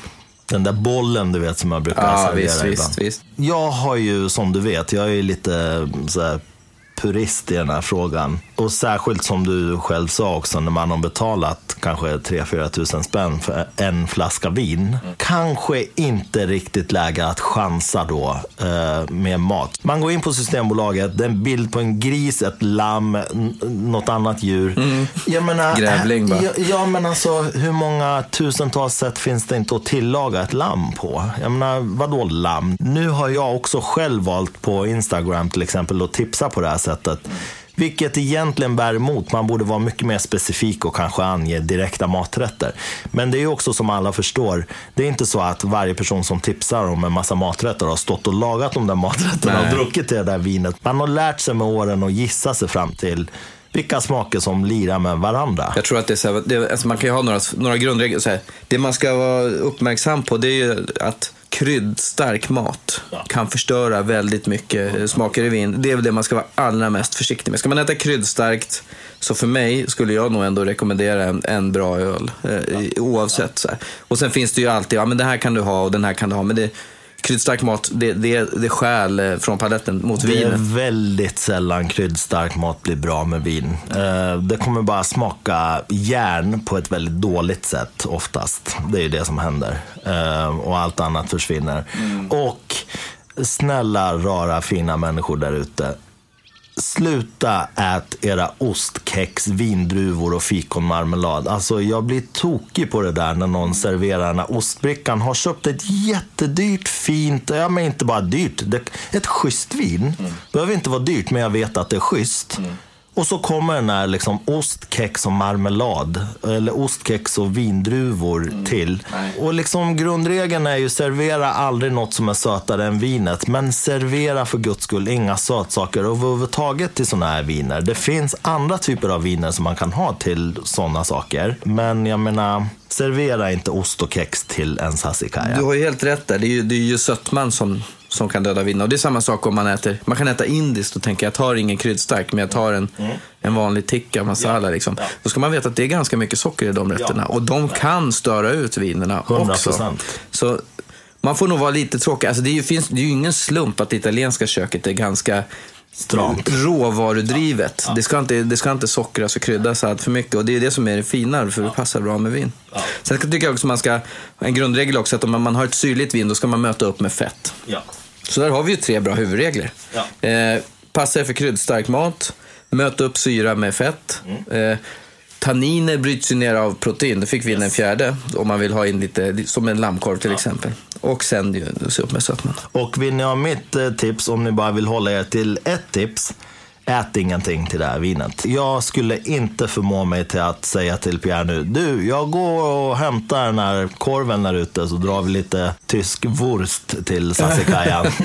Den där bollen du vet som jag brukar Ja, servera visst, ibland. visst, visst. Jag har ju, som du vet, jag är ju lite så här, purist i den här frågan. Och särskilt som du själv sa också, när man har betalat kanske 3-4 tusen spänn för en flaska vin. Kanske inte riktigt läge att chansa då eh, med mat. Man går in på Systembolaget, det är en bild på en gris, ett lamm, något annat djur. Jag menar, Grävling, bara. Ja, ja, men alltså hur många tusentals sätt finns det inte att tillaga ett lamm på? Jag menar, vadå lamm? Nu har jag också själv valt på Instagram till exempel att tipsa på det här sättet. Vilket egentligen bär emot. Man borde vara mycket mer specifik och kanske ange direkta maträtter. Men det är också som alla förstår, det är inte så att varje person som tipsar om en massa maträtter har stått och lagat de där maträtterna Nej. och druckit det där vinet. Man har lärt sig med åren att gissa sig fram till vilka smaker som lirar med varandra. Jag tror att det är så här, det, alltså man kan ju ha några, några grundregler. Så här. Det man ska vara uppmärksam på det är ju att kryddstark mat kan förstöra väldigt mycket smaker i vin. Det är väl det man ska vara allra mest försiktig med. Ska man äta kryddstarkt, så för mig skulle jag nog ändå rekommendera en, en bra öl. Eh, oavsett. Och sen finns det ju alltid, ja men det här kan du ha och den här kan du ha. Men det, kryddstark mat, det, det, det stjäl eh, från paletten mot Det vinet. är väldigt sällan kryddstark mat blir bra med vin. Eh, Det kommer bara smaka järn på ett väldigt dåligt sätt oftast. Det är ju det som händer. Eh, Och allt annat försvinner. Och snälla, rara, fina människor där ute. Sluta ät era ostkex, vindruvor och fikonmarmelad. Alltså jag blir tokig på det där när någon serverar den här ostbrickan. Har köpt ett jättedyrt, fint, ja men inte bara dyrt, det, ett schysst vin. Behöver inte vara dyrt, men jag vet att det är schysst. Och så kommer den här liksom ostkex och marmelad. Eller ostkex och vindruvor till. Och liksom grundregeln är ju servera aldrig något som är sötare än vinet. Men servera för guds skull inga sötsaker överhuvudtaget till sådana här viner. Det finns andra typer av viner som man kan ha till sådana saker. Men jag menar, servera inte ost och kex till en sassikaja. Du har ju helt rätt där. Det är ju, det är ju sötman som, som kan döda vinen. Och det är samma sak om man äter. Man kan äta indiskt och tänka jag tar ingen kryddstark, men jag tar en, en vanlig tikka masala. Liksom. Då ska man veta att det är ganska mycket socker i de rätterna. Och de kan störa ut vinerna 100%. också. Så man får nog vara lite tråkig. Alltså det, är ju, finns, det är ju ingen slump att det italienska köket är ganska Stramt. råvarudrivet. Det, ska inte, det ska inte sockras och kryddas allt för mycket. Och det är det som är det fina, för det passar bra med vin. Sen tycker jag också man ska, en grundregel också, att om man har ett syrligt vin, då ska man möta upp med fett. Ja. Så där har vi ju tre bra huvudregler. Eh, passa er för kryddstark mat, möta upp syra med fett. Eh, tanniner bryts ju ner av protein. Då fick vi in en fjärde om man vill ha in lite, som en lammkorv till exempel. Och sen se upp med sötman. Och vill ni ha mitt eh, tips, om ni bara vill hålla er till ett tips, ät ingenting till det här vinet. Jag skulle inte förmå mig till att säga till Pierre nu, du, jag går och hämtar den här korven där ute så drar vi lite tysk wurst till Sassikajan.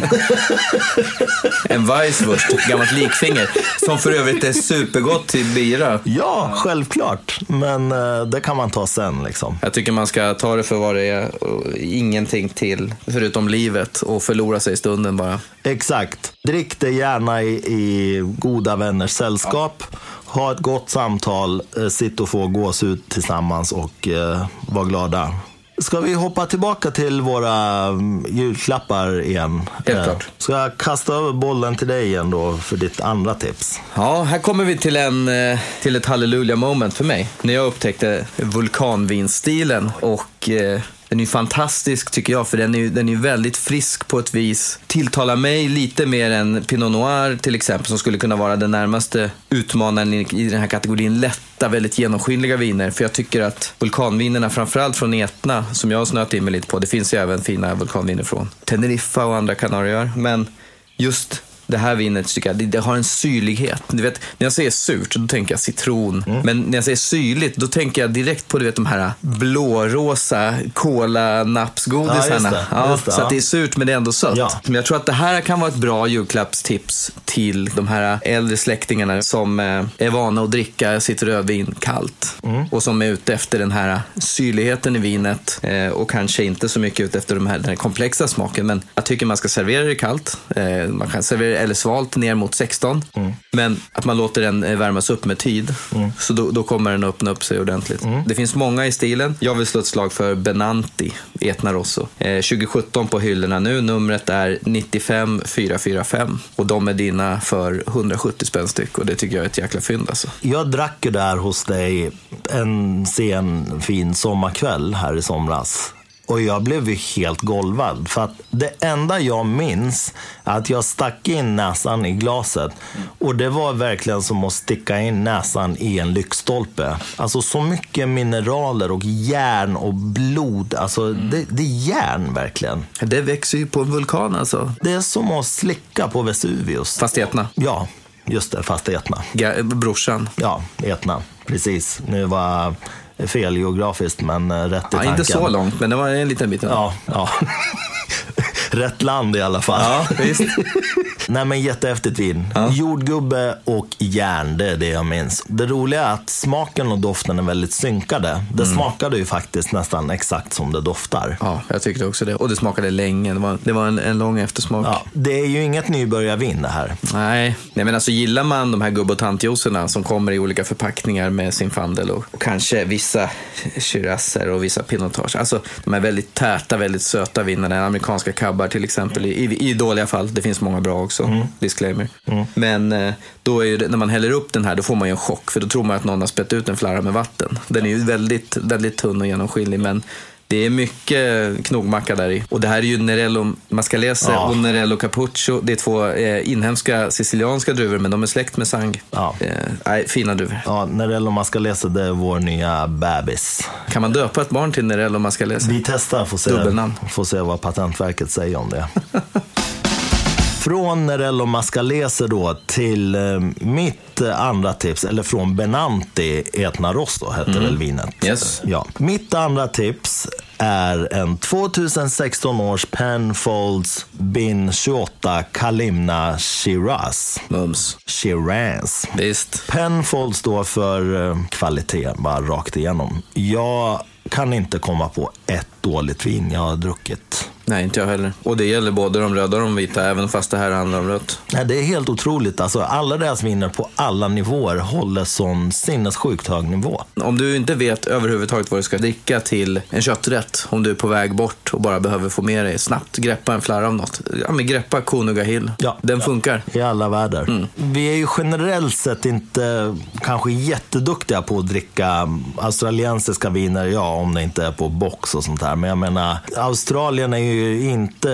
En Weisswurst, gammalt likfinger, som för övrigt är supergott till bira. ja, självklart. Men eh, det kan man ta sen liksom. Jag tycker man ska ta det för vad det är ingenting till, förutom livet och förlora sig i stunden bara. Exakt. Drick det gärna i, i goda vänners sällskap. Ha ett gott samtal, eh, sitt och få gåshud tillsammans och eh, var glada. Ska vi hoppa tillbaka till våra mm, julklappar igen? Helt Eh, klart. Ska jag kasta över bollen till dig igen då för ditt andra tips? Ja, här kommer vi till, en, till ett halleluja moment för mig. När jag upptäckte vulkanvinstilen och den är ju fantastisk tycker jag, för den är ju den är väldigt frisk på ett vis. Tilltalar mig lite mer än Pinot Noir till exempel, som skulle kunna vara den närmaste utmanaren i, i den här kategorin lätta, väldigt genomskinliga viner. För jag tycker att vulkanvinerna, framförallt från Etna, som jag har snöat in mig lite på, det finns ju även fina vulkanviner från Teneriffa och andra Kanarieöar, men just det här vinet tycker jag, det, det har en syrlighet. Du vet, när jag säger surt, då tänker jag citron. Mm. Men när jag säger syrligt, då tänker jag direkt på du vet, de här blårosa kola-napsgodisarna. Ja, Ja, så att det är surt, men det är ändå sött. Ja. Men jag tror att det här kan vara ett bra julklappstips till de här äldre släktingarna som eh, är vana att dricka sitt rödvin kallt. Mm. Och som är ute efter den här syrligheten i vinet eh, och kanske inte så mycket ute efter de här, den här komplexa smaken. Men jag tycker man ska servera det kallt. Eh, man kan servera eller svalt ner mot 16. Mm. Men att man låter den eh, värmas upp med tid. Så då, då kommer den öppna upp sig ordentligt. Mm. Det finns många i stilen. Jag vill slå ett slag för Benanti, Etna Rosso. Eh, 2017 på hyllorna nu. Numret är 95445. Och de är dina för 170 spänn styck. Och det tycker jag är ett jäkla fynd alltså. Jag drack ju där hos dig en sen fin sommarkväll här i somras. Och jag blev ju helt golvad. För att det enda jag minns är att jag stack in näsan i glaset. Och det var verkligen som att sticka in näsan i en lyktstolpe. Alltså så mycket mineraler och järn och blod. Alltså det, det är järn verkligen. Det växer ju på en vulkan alltså. Det är som att slicka på Vesuvius. Fast i Etna. Ja, just det. Fast Etna. Ga- brorsan. Ja, Etna. Precis. Nu var fel geografiskt, men eh, rätt i Ja, tanken. inte så långt, men det var en liten bit. Ja, ja. rätt land i alla fall. Ja, visst. Nej, men jättehäftigt vin. Jordgubbe och järn, det är det jag minns. Det roliga är att smaken och doften är väldigt synkade. Det Mm. smakade ju faktiskt nästan exakt som det doftar. Ja, jag tyckte också det. Och det smakade länge. Det var, det var en, en lång eftersmak. Ja, det är ju inget nybörjarvin det här. Nej. Nej, men alltså gillar man de här gubb och tantjuicerna som kommer i olika förpackningar med sin fandel och, och kanske vissa shirazzer och vissa pinotage. Alltså de är väldigt täta, väldigt söta vinerna. Amerikanska cabbar till exempel, i, i, i dåliga fall. Det finns många bra också, disclaimer. Men eh, då är det, när man häller upp den här, då får man ju en chock. För då tror man att någon har spett ut en flarra med vatten. Den är ju väldigt, väldigt tunn och genomskinlig, men det är mycket knogmacka där i. Och det här är ju Nerello Mascalese Ja. och Nerello Capuccio. Det är två eh, inhemska sicilianska druvor, men de är släkt med Sang. Ja. Eh, nej, fina druvor. Ja, Nerello Mascalese, det är vår nya bebis. Kan man döpa ett barn till Nerello Mascalese? Vi testar, får se, Dubbelnamn. får se vad Patentverket säger om det. Från Nerello Mascalese då till eh, mitt eh, andra tips, eller från Benanti Etna Rosso hette väl vinet. Yes. Ja. Mitt andra tips är en 2016 års Penfolds Bin 28 Kalimna Shiraz. Mums. Shiraz. Visst. Penfold står för eh, kvalitet, bara rakt igenom. Jag kan inte komma på ett dåligt vin jag har druckit. Nej, inte jag heller. Och det gäller både de röda och de vita, även fast det här handlar om rött. Nej, det är helt otroligt. Alltså, alla deras viner på alla nivåer håller sån sinnessjukt hög nivå. Om du inte vet överhuvudtaget vad du ska dricka till en kötträtt, om du är på väg bort och bara behöver få med dig snabbt, greppa en flarra av något. Ja, men greppa Konuga Hill. Ja. Den funkar. I alla världar. Mm. Vi är ju generellt sett inte kanske jätteduktiga på att dricka australiensiska viner. Ja, om det inte är på box och sånt där. Men jag menar, Australien är ju inte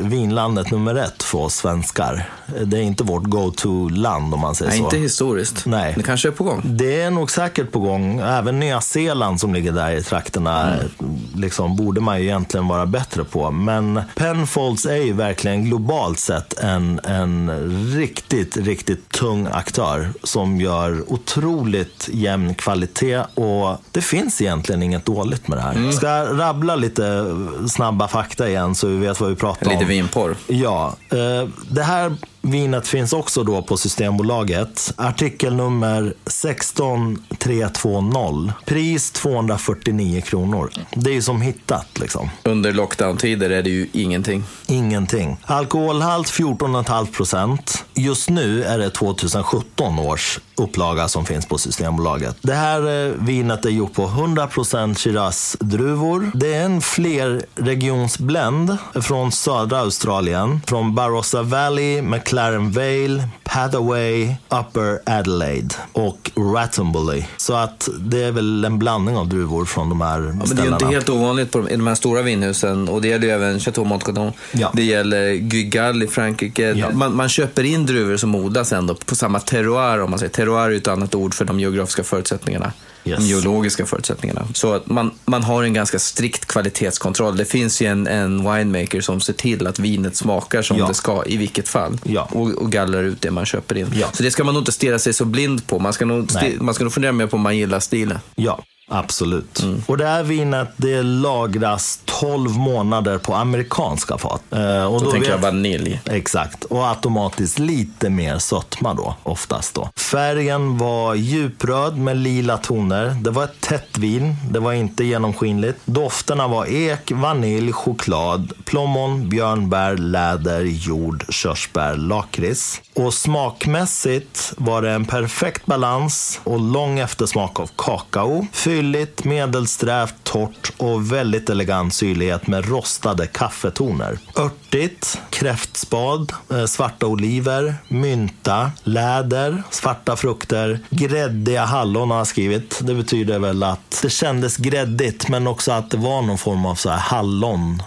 vinlandet nummer ett för oss svenskar. Det är inte vårt go-to-land om man säger Nej, så. inte historiskt. Nej. Det kanske är på gång. Det är nog säkert på gång. Även Nya Zeeland som ligger där i trakterna Mm. liksom, borde man ju egentligen vara bättre på. Men Penfolds är ju verkligen globalt sett en, en riktigt, riktigt tung aktör som gör otroligt jämn kvalitet och det finns egentligen inget dåligt med det Mm. här. Ska jag rabbla lite snabba fakta igen så vi vet vad vi pratar om. Lite vinporr. Ja, eh, det här vinet finns också då på Systembolaget. Artikelnummer 16320. Pris 249 kronor. Det är ju som hittat liksom. Under lockdown-tider är det ju ingenting. Ingenting. Alkoholhalt 14,5 procent. Just nu är det 2017 års upplaga som finns på Systembolaget. Det här eh, vinet är gjort på 100 procent Shiraz-druvor. Det är en flerregionsblend från södra Australien. Från Barossa Valley, McLaren Vale, Padaway, Upper Adelaide och Rattenbury. Så att det är väl en blandning av druvor från de här Ja, men det är ställena. inte helt ovanligt på de, i de här stora vinhusen. Och det gäller ju även Chateau Montcadon. Ja. Det gäller Guigal i Frankrike. Ja. Man, man köper in druvor som odlas ändå på samma terroir. Om man säger. Terroir är ett annat ord för de geografiska förutsättningarna. Yes. De geologiska förutsättningarna. Så att man, man har en ganska strikt kvalitetskontroll. Det finns ju en, en winemaker som ser till att vinet smakar som Ja. det ska i vilket fall. Ja. Och, och gallrar ut det man köper in. Ja. Så det ska man nog inte stirra sig så blind på. Man ska nog, man ska nog fundera mer på om man gillar stilen. Ja, absolut. Mm. Och det här vinet det lagras 12 månader på amerikanska fat. Eh, och Då, tänker jag vanilj. Exakt, och automatiskt lite mer sötma då, oftast då. Färgen var djupröd med lila toner. Det var ett tätt vin, det var inte genomskinligt. Dofterna var ek, vanilj, choklad, plommon, björnbär, läder, jord, körsbär, lakrits. Och smakmässigt var det en perfekt balans och lång eftersmak av kakao. Fylligt, medelsträvt, torrt och väldigt elegant syrlighet med rostade kaffetoner. Örtigt, kräftspad, eh, svarta oliver, mynta, läder, svarta frukter, gräddiga hallon har jag skrivit. Det betyder väl att det kändes gräddigt men också att det var någon form av så här hallon.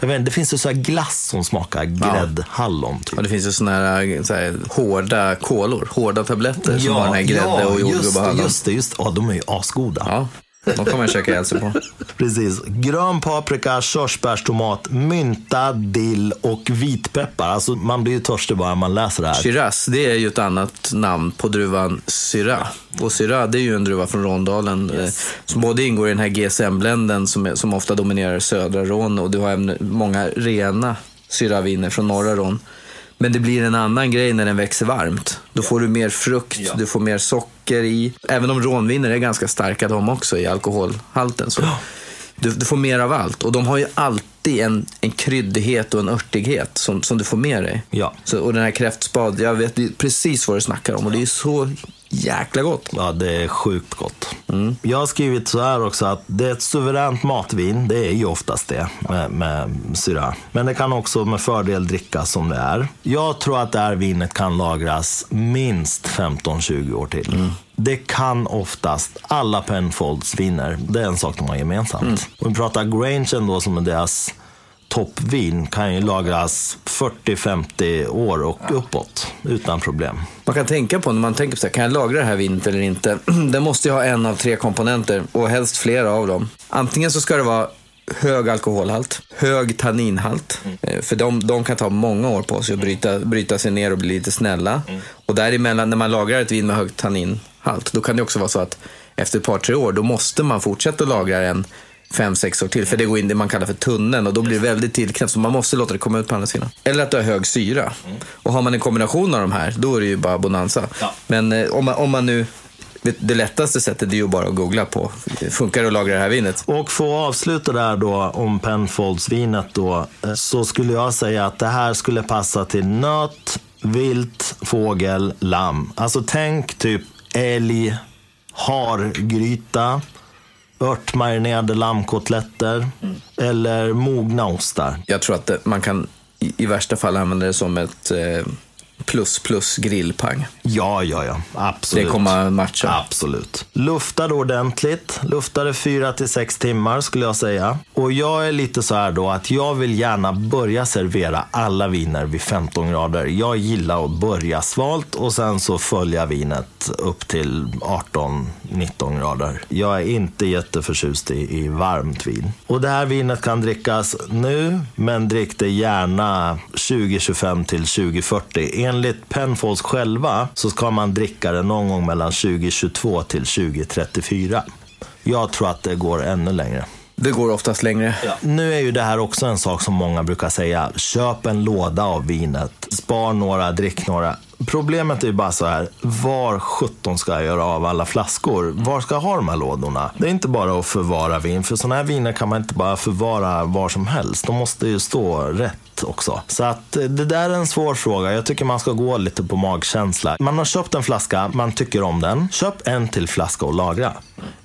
Jag vet, det finns ju så här glass som smakar gräddhallon. Typ. Ja, det finns ju såna här, så här hårda kolor, hårda tabletter som har den här grädde och jordgubb och hallon. just det, just det. Ja, de är ju asgoda. Ja, de kan man käka ihjäl sig på. Precis. Grön paprika, körsbärstomat, mynta, dill och vitpeppar. Alltså, man blir ju törstig bara man läser det här. Shiraz, det är ju ett annat namn på druvan Syrah. Och Syrah, det är ju en druva från Rondalen eh, som både ingår i den här GSM-bländen som, som ofta dominerar södra Ron och du har även många rena Syrah-viner från norra Ron. Men det blir en annan grej när den växer varmt. Då får du mer frukt, du får mer socker i. Även om rånviner är ganska starka de också i alkoholhalten. Så du, du får mer av allt. Och de har ju alltid en, en kryddighet och en örtighet som, som du får med dig. Ja. Så, och den här kräftspad, jag vet precis vad du snackar om och det är så jäkla gott. Ja, det är sjukt gott. Jag har skrivit så här också att det är ett suveränt matvin. Det är ju oftast det med, med syra. Men det kan också med fördel drickas som det är. Jag tror att det här vinet kan lagras minst 15-20 år till. Det kan oftast alla Penfolds viner. Det är en sak de har gemensamt. Om vi pratar Grange då som är deras toppvin kan ju lagras 40-50 år och uppåt utan problem. Man kan tänka på när man tänker på så här, kan jag lagra det här vinet eller inte? Den måste ju ha en av tre komponenter och helst flera av dem. Antingen så ska det vara hög alkoholhalt, hög tanninhalt. Eh, För de, de kan ta många år på sig att bryta, bryta sig ner och bli lite snälla. Och däremellan, när man lagrar ett vin med hög tanninhalt, då kan det också vara så att efter ett par, tre år, då måste man fortsätta lagra en fem, sex år till. För det går in i det man kallar för tunneln och då blir det väldigt tillknäppt. Så man måste låta det komma ut på andra sidan. Eller att du har hög syra. Och har man en kombination av de här, då är det ju bara bonanza. Ja. Men eh, om, man, om man nu... Det lättaste sättet är ju bara att googla på. Funkar det att lagra det här vinet? Och för att avsluta där då om Penfolds-vinet då, eh, så skulle jag säga att det här skulle passa till nöt, vilt, fågel, lamm. Alltså tänk typ älg, hargryta, örtmarinerade lammkotletter eller mogna ostar. Jag tror att det, man kan i, i värsta fall använda det som ett, eh, plus plus grillpang. Ja, ja, ja. Absolut. Det kommer matcha. Absolut. Luftade ordentligt. Luftade fyra till sex timmar skulle jag säga. Och jag är lite så här då att jag vill gärna börja servera alla viner vid 15 grader. Jag gillar att börja svalt och sen så följa vinet upp till 18-19 grader. Jag är inte jätteförtjust i, i varmt vin. Och det här vinet kan drickas nu, men drick det gärna 2025 till 2040. Enligt Penfolds själva så ska man dricka det någon gång mellan 2022 till 2034. Jag tror att det går ännu längre. Det går oftast längre. Ja. Nu är ju det här också en sak som många brukar säga. Köp en låda av vinet. Spar några, drick några. Problemet är ju bara så här, var 17 ska jag göra av alla flaskor? Var ska jag ha de här lådorna? Det är inte bara att förvara vin, för sådana här viner kan man inte bara förvara var som helst. De måste ju stå rätt också. Så att eh, det där är en svår fråga. Jag tycker man ska gå lite på magkänsla. Man har köpt en flaska, man tycker om den. Köp en till flaska och lagra.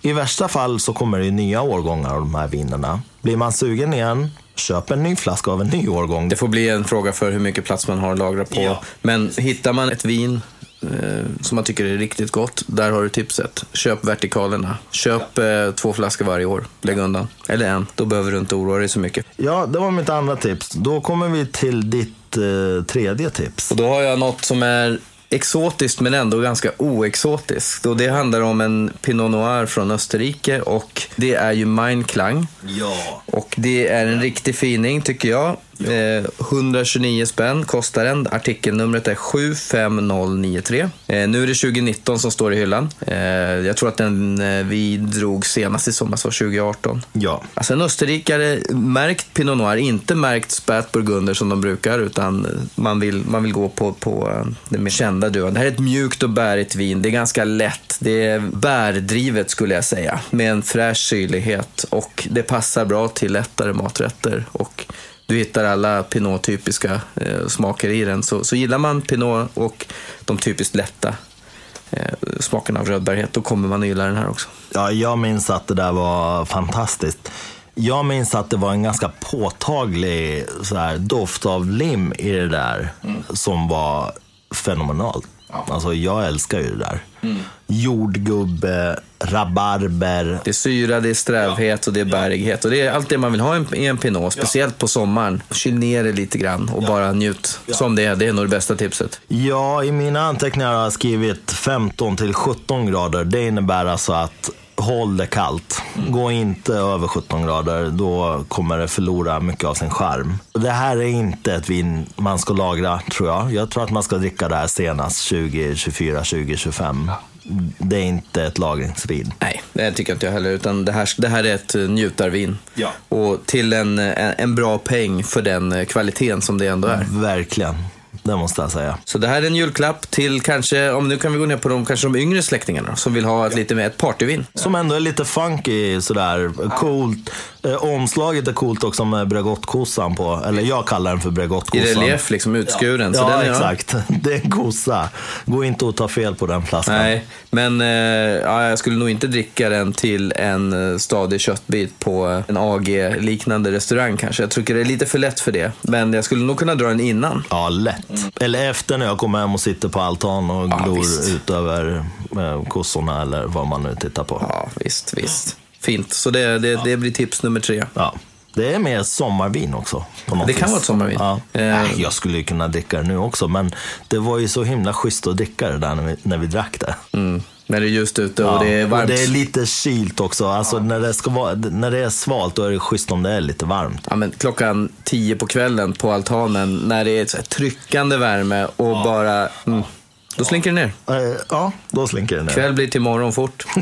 I värsta fall så kommer det nya årgångar av de här vinerna. Blir man sugen igen, köp en ny flaska av en ny årgång. Det får bli en fråga för hur mycket plats man har att lagra på. Ja. Men hittar man ett vin eh, som man tycker är riktigt gott, där har du tipset. Köp vertikalerna. Köp eh, två flaskor varje år. Lägg undan. Eller en. Då behöver du inte oroa dig så mycket. Ja, det var mitt andra tips. Då kommer vi till ditt eh, tredje tips. Och då har jag något som är exotiskt men ändå ganska oexotiskt. Och det handlar om en Pinot Noir från Österrike och det är ju Mein Klang. Ja. Och det är en riktig fining tycker jag. Eh, 129 spänn kostar den. Artikelnumret är 75093. Eh, nu är det 2019 som står i hyllan. Eh, jag tror att den eh, vi drog senast i sommar, så 2018. Ja. Alltså en österrikare, märkt Pinot Noir, inte märkt Spät Burgunder som de brukar, utan man vill, man vill gå på, på eh, den mer kända duon. Det här är ett mjukt och bärigt vin. Det är ganska lätt. Det är bärdrivet skulle jag säga, med en fräsch syrlighet och det passar bra till lättare maträtter. Och du hittar alla Pinot-typiska eh, smaker i den. Så, så gillar man Pinot och de typiskt lätta eh, smakerna av rödbärhet, då kommer man att gilla den här också. Ja, jag minns att det där var fantastiskt. Jag minns att det var en ganska påtaglig så här, doft av lim i det där som var fenomenalt. Alltså, jag älskar ju det där. Jordgubbe, rabarber. Det är syra, det är strävhet och det är bärighet. Och det är allt det man vill ha i en- Pinot, speciellt på sommaren. Kyl ner det lite grann och bara njut. Som det är, det är nog det bästa tipset. Ja, i mina anteckningar har jag skrivit 15 till 17 grader. Det innebär alltså att håll det kallt. Gå inte över 17 grader, då kommer det förlora mycket av sin charm. Det här är inte ett vin man ska lagra, tror jag. Jag tror att man ska dricka det här senast 2024, 2025. Det är inte ett lagringsvin. Nej, det tycker inte jag heller. Utan det här, det här är ett eh, njutarvin. Ja. Och till en, en, en bra peng för den eh, kvaliteten som det ändå är. Verkligen. Det måste jag säga. Så det här är en julklapp till kanske, om nu kan vi gå ner på de, kanske de yngre släktingarna som vill ha ett lite mer ett partyvin. Som ändå är lite funky sådär. Coolt. Eh, omslaget är coolt också med Bregottkossan på. Eller jag kallar den för I Bregottkossan. relief, liksom utskuren. Så Ja, den är, exakt. Det är en kossa. Gå inte att ta fel på den flaskan. Nej, men eh, ja, jag skulle nog inte dricka den till en eh, stadig köttbit på eh, en AG-liknande restaurang kanske. Jag tycker det är lite för lätt för det. Men jag skulle nog kunna dra den innan. Ja, lätt. Eller efter när jag kommer hem och sitter på altan och Ja, glor visst. ut över eh, kossorna eller vad man nu tittar på. Ja, visst, visst. Fint. Så det, det, det blir tips nummer tre. Ja. Det är mer sommarvin också. Det kan vis. vara ett sommarvin. Ja. Eh. Jag skulle kunna dricka det nu också, men det var ju så himla schysst att dricka det där när vi, när vi drack det. Mm. När det är ljust ute och Ja, det är varmt. och det är lite kylt också. Alltså, när, det ska vara, när det är svalt, då är det schysst om det är lite varmt. Ja, men klockan tio på kvällen på altanen när det är så tryckande värme och bara... Mm, då slinker det ner. Eh, Ja, då slinker det ner. Kväll blir till morgon fort.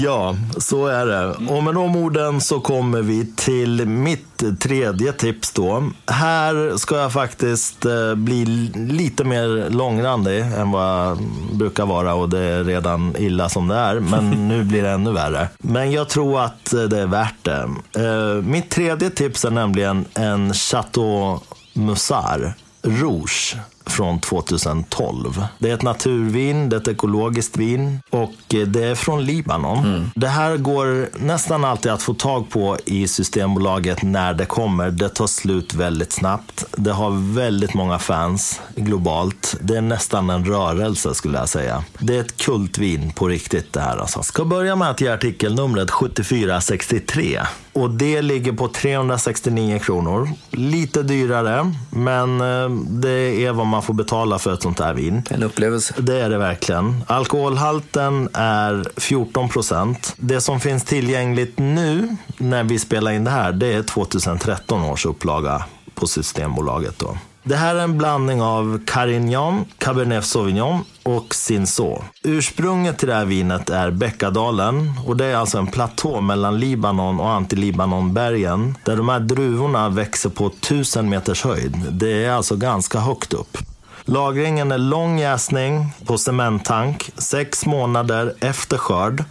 Ja, så är det. Och med de orden så kommer vi till mitt tredje tips då. Här ska jag faktiskt eh, bli lite mer långrandig än vad jag brukar vara och det är redan illa som det är. Men nu blir det ännu värre. Men jag tror att det är värt det. Eh, Mitt tredje tips är nämligen en Chateau Musar Rouge från 2012. Det är ett naturvin, det är ett ekologiskt vin och det är från Libanon. Mm. Det här går nästan alltid att få tag på i Systembolaget när det kommer. Det tar slut väldigt snabbt. Det har väldigt många fans globalt. Det är nästan en rörelse skulle jag säga. Det är ett kultvin på riktigt det här. Alltså. Ska börja med att ge artikelnumret 7463. Och det ligger på 369 kronor. Lite dyrare, men eh, det är vad man får betala för ett sånt här vin. En upplevelse. Det är det verkligen. Alkoholhalten är 14 procent. Det som finns tillgängligt nu när vi spelar in det här, det är 2013 års upplaga på Systembolaget. Då. Det här är en blandning av Carignan, Cabernet Sauvignon och Cinsault. Ursprunget till det här vinet är Bäckadalen och det är alltså en platå mellan Libanon och Antilibanonbergen där de här druvorna växer på 1000 meters höjd. Det är alltså ganska högt upp. Lagringen är lång jäsning på cementtank, sex månader efter skörd.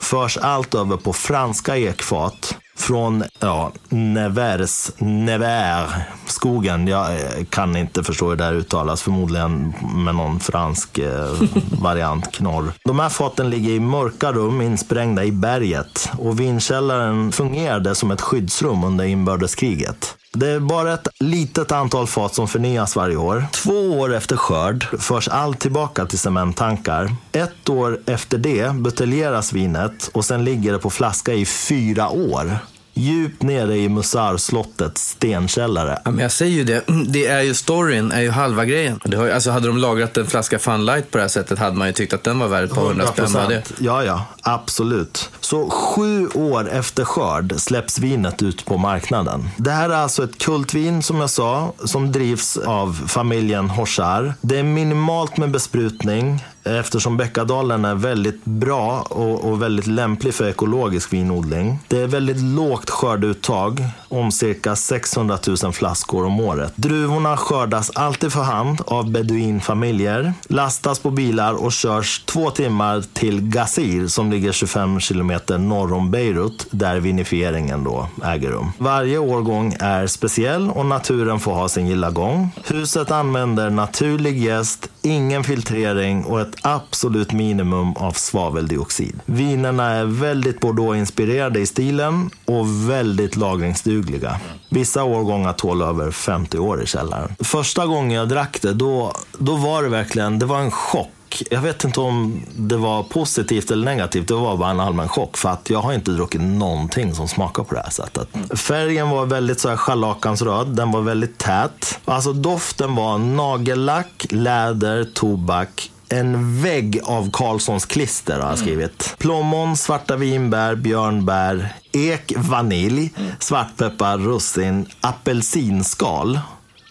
Förs allt över på franska ekfat från ja, Nevers, Never, skogen. Jag eh, kan inte förstå hur det där uttalas, förmodligen med någon fransk eh, variant, knorr. De här faten ligger i mörka rum insprängda i berget och vinkällaren fungerade som ett skyddsrum under inbördeskriget. Det är bara ett litet antal fat som förnyas varje år. Två år efter skörd förs allt tillbaka till cementtankar. Ett år efter det buteljeras vinet och sen ligger det på flaska i fyra år. Djupt nere i Musar-slottets stenkällare. Ja, men jag säger ju det, det är ju storyn, är ju halva grejen. Det har, alltså hade de lagrat en flaska Fun Light på det här sättet hade man ju tyckt att den var värd ett par hundra spänn. Ja, ja, absolut. Så sju år efter skörd släpps vinet ut på marknaden. Det här är alltså ett kultvin, som jag sa, som drivs av familjen Hoshar. Det är minimalt med besprutning eftersom Bäckadalen är väldigt bra och, och, väldigt lämplig för ekologisk vinodling. Det är väldigt lågt skördeuttag, om cirka 600 000 flaskor om året. Druvorna skördas alltid för hand av beduinfamiljer, lastas på bilar och körs två timmar till Gazir som ligger 25 kilometer norr om Beirut, där vinifieringen då äger rum. Varje årgång är speciell och naturen får ha sin gilla gång. Huset använder naturlig jäst, ingen filtrering och ett absolut minimum av svaveldioxid. Vinerna är väldigt Bordeaux-inspirerade i stilen och väldigt lagringsdugliga. Vissa årgångar tål över 50 år i källaren. Första gången jag drack det, då, då var det verkligen, det var en chock jag vet inte om det var positivt eller negativt. Det var bara en allmän chock. För att jag har inte druckit någonting som smakar på det här sättet. Färgen var väldigt så här scharlakansröd. Den var väldigt tät. Alltså doften var nagellack, läder, tobak en vägg av Karlssons klister har jag mm. skrivit. Mm. Plommon, svarta vinbär, björnbär, ek, vanilj, mm. svartpeppar, russin, apelsinskal,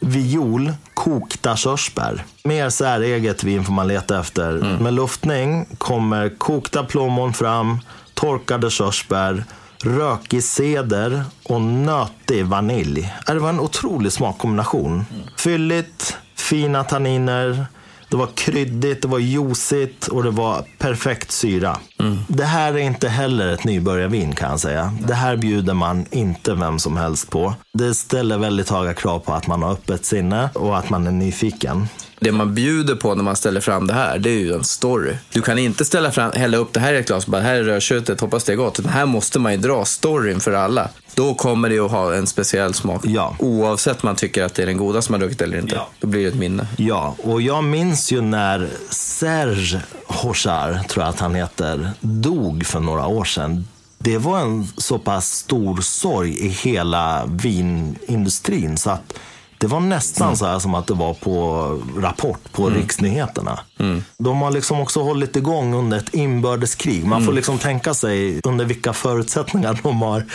viol, kokta körsbär. Mer säreget vin får man leta efter. Mm. Med luftning kommer kokta plommon fram, torkade körsbär, rökig ceder och nötig vanilj. Det var en otrolig smakkombination. Mm. Fylligt, fina tanniner, det var kryddigt, det var juicigt och det var perfekt syra. Mm. Det här är inte heller ett nybörjarvin kan jag säga. Det här bjuder man inte vem som helst på. Det ställer väldigt höga krav på att man har öppet sinne och att man är nyfiken. Det man bjuder på när man ställer fram det här, det är ju en story. Du kan inte ställa fram, hälla upp det här i ett glas och bara, här är rödköttet, hoppas det är gott. Utan här måste man ju dra storyn för alla. Då kommer det att ha en speciell smak. Ja. Oavsett om man tycker att det är den godaste man druckit eller inte. Ja. Då blir det ett minne. Ja, och jag minns ju när Serge Hochar, tror jag att han heter, dog för några år sedan. Det var en så pass stor sorg i hela vinindustrin så att det var nästan mm. så här som att det var på Rapport på mm. riksnyheterna. Mm. De har liksom också hållit igång under ett inbördeskrig. Man får mm. liksom tänka sig under vilka förutsättningar de har,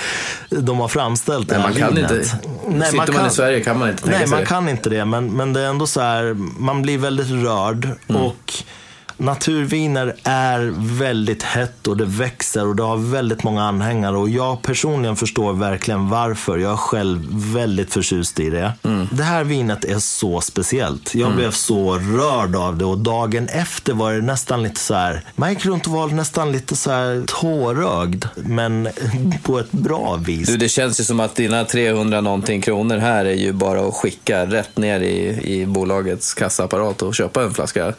de har framställt det här man kan inte, Nej, Sitter man, kan, man i Sverige kan man inte tänka nej, sig man det. kan inte det. Men, men det är ändå så här, man blir väldigt rörd. Mm. och naturviner är väldigt hett och det växer och det har väldigt många anhängare. Och jag personligen förstår verkligen varför. Jag är själv väldigt förtjust i det. Mm. Det här vinet är så speciellt. Jag mm. blev så rörd av det och dagen efter var det nästan lite så här, man gick runt och var nästan lite så här tårögd. Men på ett bra vis. Du, det känns ju som att dina 300 någonting kronor här är ju bara att skicka rätt ner i, i bolagets kassaapparat och köpa en flaska.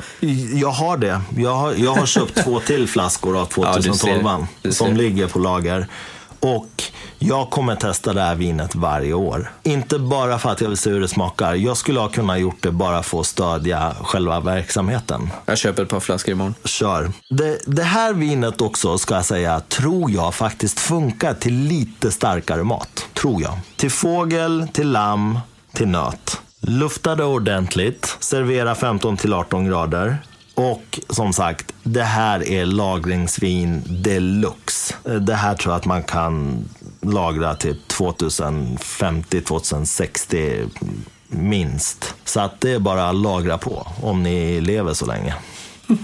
Jag har det. Jag har, jag har köpt två till flaskor av 2012 ja, som ligger på lager. Och jag kommer testa det här vinet varje år. Inte bara för att jag vill se hur det smakar. Jag skulle ha kunnat gjort det bara för att stödja själva verksamheten. Jag köper ett par flaskor imorgon. Kör. Det, det här vinet också, ska jag säga, tror jag faktiskt funkar till lite starkare mat. Tror jag. Till fågel, till lamm, till nöt. Lufta det ordentligt. Servera 15 18 grader. Och som sagt, det här är lagringsvin deluxe. Det här tror jag att man kan lagra till 2050-2060 minst. Så att det är bara att lagra på om ni lever så länge.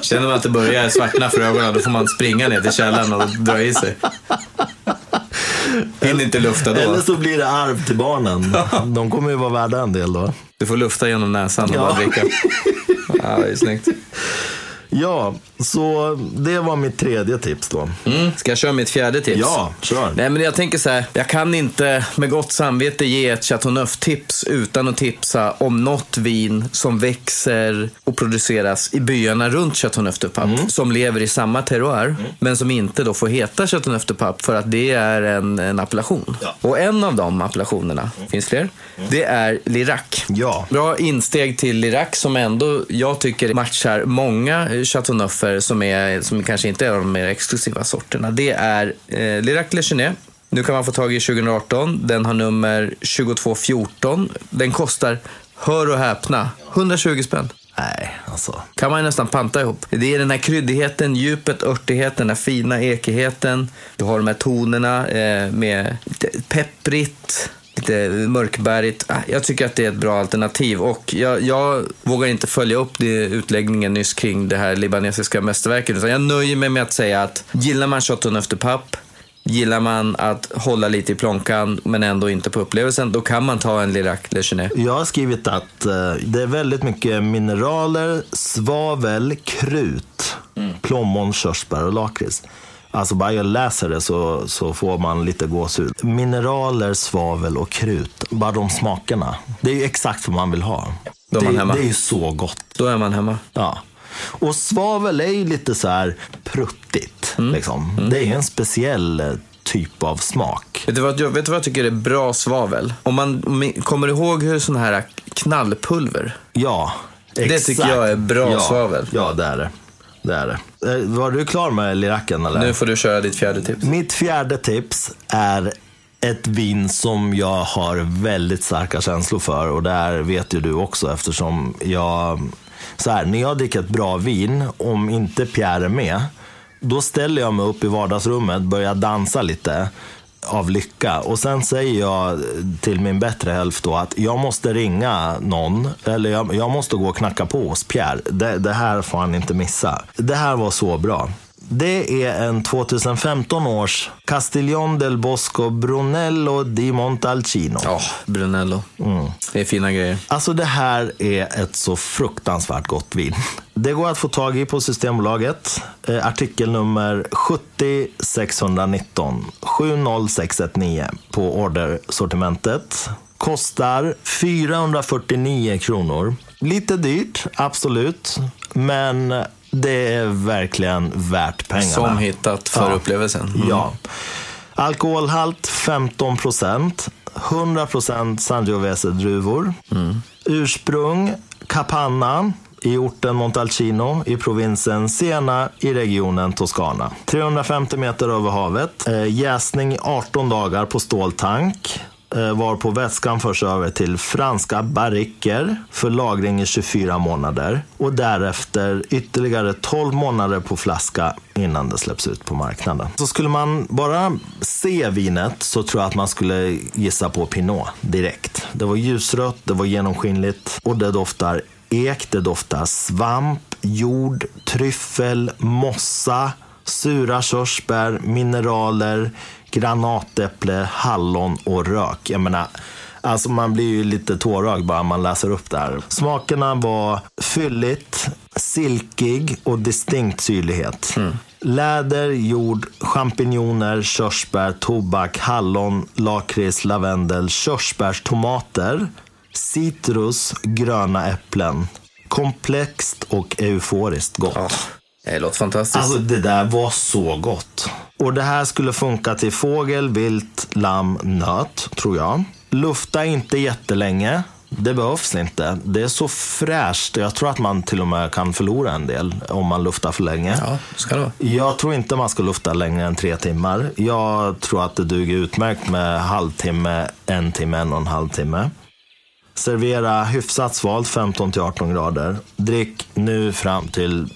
Känner man att det börjar svartna för ögonen, då får man springa ner till källaren och dra i sig. Hinner inte lufta då. Eller så blir det arv till barnen. De kommer ju vara värda en del då. Du får lufta genom näsan och ja. bara dricka. Ja, det är snyggt. Ja, så det var mitt tredje tips då. Mm. Ska jag köra mitt fjärde tips? Ja, kör. Nej, men jag tänker så här, jag kan inte med gott samvete ge ett Chateauneuf-tips utan att tipsa om något vin som växer och produceras i byarna runt Chateauneuf de Pape, mm. som lever i samma terroir, mm. men som inte då får heta Chateauneuf de Pape för att det är en, en appellation. Ja. Och en av de appellationerna, mm. finns fler, mm. det är Lirac. Ja. Bra insteg till Lirac som ändå jag tycker matchar många Chateauneuffer som, är, som kanske inte är de mer exklusiva sorterna. Det är eh, Lirac Le Chenet. Nu kan man få tag i 2018. Den har nummer 2214. Den kostar, hör och häpna, 120 spänn. Nej, alltså. Kan man nästan panta ihop. Det är den här kryddigheten, djupet, örtigheten, den här fina ekigheten. Du har de här tonerna eh, med pepprigt, lite mörkbärigt. Ah, jag tycker att det är ett bra alternativ och jag, jag vågar inte följa upp det utläggningen nyss kring det här libanesiska mästerverket utan jag nöjer mig med att säga att gillar man Chateau efter papp Gillar man att hålla lite i plånkan men ändå inte på upplevelsen, då kan man ta en Lirac Le Chenet. Jag har skrivit att uh, det är väldigt mycket mineraler, svavel, krut, mm. plommon, körsbär och lakrits. Alltså bara jag läser det så, så får man lite gåshud. Mineraler, svavel och krut. Bara de smakerna. Det är ju exakt vad man vill ha. Då är man det, hemma. det är ju så gott. Då är man hemma. Ja. Och svavel är ju lite så här pruttigt. Mm. Liksom. Mm. Det är en speciell eh, typ av smak. Vet du, vad, vet du vad jag tycker är bra svavel? Om man, om man kommer ihåg hur sådana här knallpulver? Ja, exakt. Det tycker jag är bra ja, svavel. Ja, det är det. Det är det. Eh, var du klar med liracken? Eller? Nu får du köra ditt fjärde tips. Mitt fjärde tips är ett vin som jag har väldigt starka känslor för och det här vet ju du också eftersom jag... Så här, när jag dricker ett bra vin, om inte Pierre är med, då ställer jag mig upp i vardagsrummet, börjar dansa lite av lycka. Och sen säger jag till min bättre hälft då att jag måste ringa någon, eller jag, jag måste gå och knacka på hos Pierre. Det, det här får han inte missa. Det här var så bra. Det är en 2015 års Castiglion del Bosco Brunello di Montalcino. Ja, oh, Brunello. Mm. Det är fina grejer. Alltså det här är ett så fruktansvärt gott vin. Det går att få tag i på Systembolaget. Eh, artikelnummer 70619 70619 på ordersortimentet. Kostar 449 kronor. Lite dyrt, absolut. Men det är verkligen värt pengarna. Som hittat för ja. upplevelsen. Mm. Ja. Alkoholhalt 15 procent. 100 procent Sangiovese-druvor. Mm. Ursprung Capanna i orten Montalcino i provinsen Siena i regionen Toscana. 350 meter över havet. Eh, jäsning i 18 dagar på ståltank. Eh, Varpå vätskan förs över till franska barriker för lagring i 24 månader och därefter ytterligare 12 månader på flaska innan det släpps ut på marknaden. Så skulle man bara se vinet så tror jag att man skulle gissa på Pinot direkt. Det var ljusrött, det var genomskinligt och det doftar ek, det doftar svamp, jord, tryffel, mossa, sura körsbär, mineraler, granatäpple, hallon och rök. Jag menar, alltså man blir ju lite tårögd bara man läser upp det här. Smakerna var fylligt, silkig och distinkt syrlighet. Läder, jord, champinjoner, körsbär, tobak, hallon, lakrits, lavendel, körsbärstomater, citrus, gröna äpplen. Komplext och euforiskt gott. Ja, det låter fantastiskt. Alltså det där var så gott. Och det här skulle funka till fågel, vilt, lamm, nöt, tror jag. Lufta inte jättelänge. Det behövs inte. Det är så fräscht. Jag tror att man till och med kan förlora en del om man luftar för länge. ja, ska det vara. Jag tror inte man ska lufta längre än tre timmar. Jag tror att det duger utmärkt med halvtimme, en timme, en och en halv timme. Servera hyfsat svalt 15-18 grader. Drick nu fram till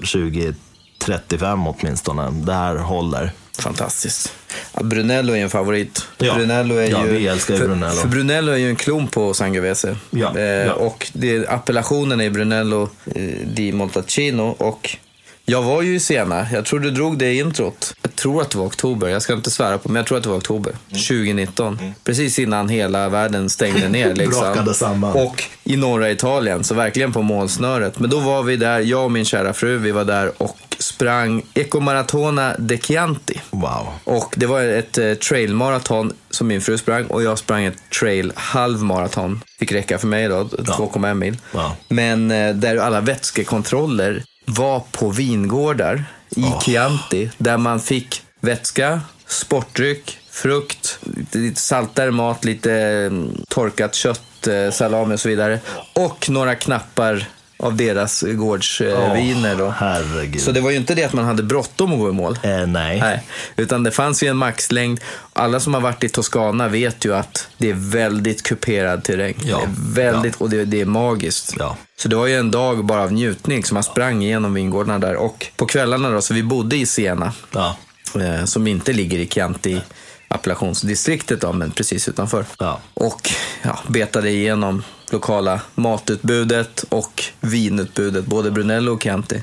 2035 åtminstone. Det här håller. Fantastiskt. Ja, Brunello är en favorit. Ja. Brunello är Ja, ju, vi älskar för, Brunello. För Brunello är ju en klon på Sangiovese. Ja, Eh, ja. Och det, appellationen är Brunello eh, di Montalcino. Och jag var ju i Siena. Jag tror du drog det i introt. Jag tror att det var oktober. Jag ska inte svära på men jag tror att det var oktober. Mm. 2019. Precis innan hela världen stängde ner. Liksom. Samman. Och i norra Italien, så verkligen på målsnöret. Men då var vi där, jag och min kära fru, vi var där och sprang Ecomaratona de Chianti. Wow. Och det var ett eh, trailmaraton som min fru sprang och jag sprang ett trail halvmaraton. Fick räcka för mig då, 2,1 mil. Ja. Men eh, där alla vätskekontroller var på vingårdar i Chianti. Där man fick vätska, sportdryck, frukt, lite saltare mat, lite mm, torkat kött, eh, salami och så vidare. Och några knappar av deras gårdsviner. herregud. Så det var ju inte det att man hade bråttom att gå i mål. Eh, nej. Nej, utan det fanns ju en maxlängd. Alla som har varit i Toscana vet ju att det är väldigt kuperad terräng. Ja. Det är väldigt, Och det, det är magiskt. Ja. Så det var ju en dag bara av njutning, så man sprang igenom vingårdarna där. Och på kvällarna då, så vi bodde i Siena, Ja. eh, som inte ligger i Chianti appellationsdistriktet då, men precis utanför. Ja. Och ja, betade igenom lokala matutbudet och vinutbudet, både Brunello och Chianti.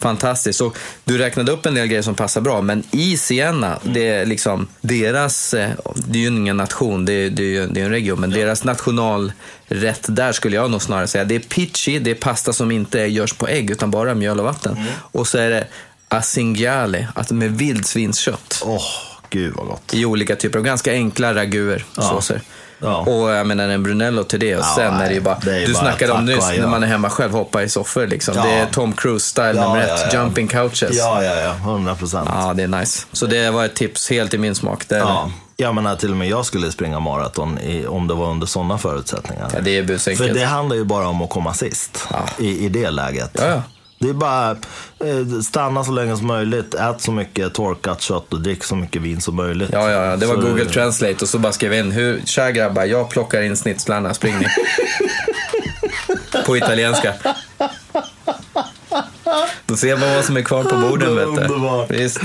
Fantastiskt. Och du räknade upp en del grejer som passar bra, men i Siena, det är liksom deras, eh, det är ju ingen nation, det är, det är ju det är en region, men deras nationalrätt där skulle jag nog snarare säga, det är pici, det är pasta som inte görs på ägg utan bara mjöl och vatten. Och så är det asingiale, alltså med vildsvinskött Åh, gud vad gott. i olika typer av ganska enkla raguer, såser. Ja. Och jag menar en Brunello till det och Ja, sen är det ju bara, det du bara snackade om nyss adjö. när man är hemma själv, hoppa i soffor liksom. Ja. Det är Tom Cruise-style Ja, nummer ja, ett, ja. jumping couches. Ja. Ja, ja, ja. 100 procent. det är nice. Så det var ett tips helt i min smak. Det Ja. Jag menar till och med jag skulle springa maraton i, om det var under sådana förutsättningar. ja, det är För busenkelt. det handlar ju bara om att komma sist Ja. i, i det läget. Ja, ja. Det är bara eh, stanna så länge som möjligt, ät så mycket torkat kött och drick så mycket vin som möjligt. Ja, ja, ja, det var Så- Google Translate och så bara skrev in, hur, tja grabbar, jag plockar in snitslarna, spring ni. på italienska. Då ser man vad som är kvar på borden, vet du. Visst.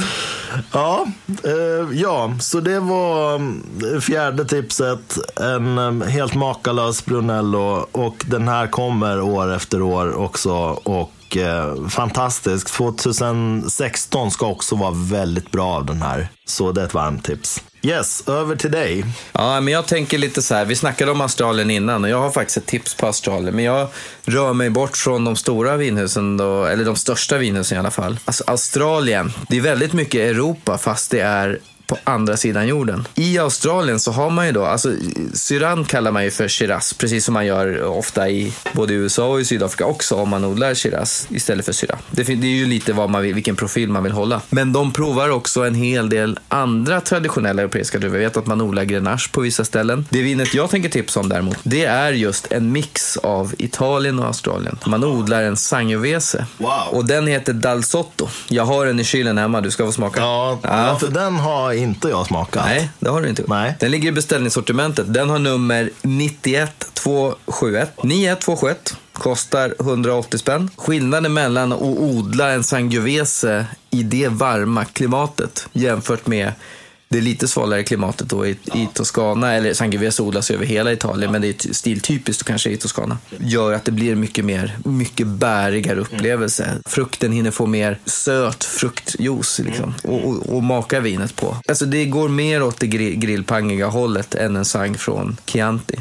Ja, eh, ja, så det var mm, fjärde tipset. En eh, helt makalös Brunello och den här kommer år efter år också. Och eh, fantastisk. 2016 ska också vara väldigt bra av den här. Så det är ett varmt tips. Yes, över till dig. Ja, men jag tänker lite så här, vi snackade om Australien innan och jag har faktiskt ett tips på Australien. Men jag rör mig bort från de stora vinhusen, då, eller de största vinhusen i alla fall. Alltså Australien, det är väldigt mycket Europa fast det är på andra sidan jorden. I Australien så har man ju då, alltså Syran kallar man ju för Shiraz, precis som man gör ofta i både USA och i Sydafrika också om man odlar Shiraz istället för Syrah. Det, det är ju lite vad man vill, vilken profil man vill hålla. Men de provar också en hel del andra traditionella europeiska druvor. Jag vet att man odlar Grenache på vissa ställen. Det vinet jag tänker tipsa om däremot, det är just en mix av Italien och Australien. Man odlar en Sangiovese. Wow. Och den heter Dal Sotto. Jag har den i kylen hemma, du ska få smaka. Ja, ja. den har inte jag smakat. Nej, det har du inte. Nej. Den ligger i beställningssortimentet. Den har nummer 91271. 9121. Kostar 180 spänn. Skillnaden mellan att odla en Sangiovese i det varma klimatet jämfört med det är lite svalare klimatet då i, i Toscana, eller Sangiovese odlas över hela Italien, men det är stiltypiskt kanske i Toscana. Gör att det blir mycket mer, mycket bärigare upplevelse. Frukten hinner få mer söt fruktjuice liksom, och, och, och maka vinet på. Alltså det går mer åt det grill, grillpangiga hållet än en sang från Chianti.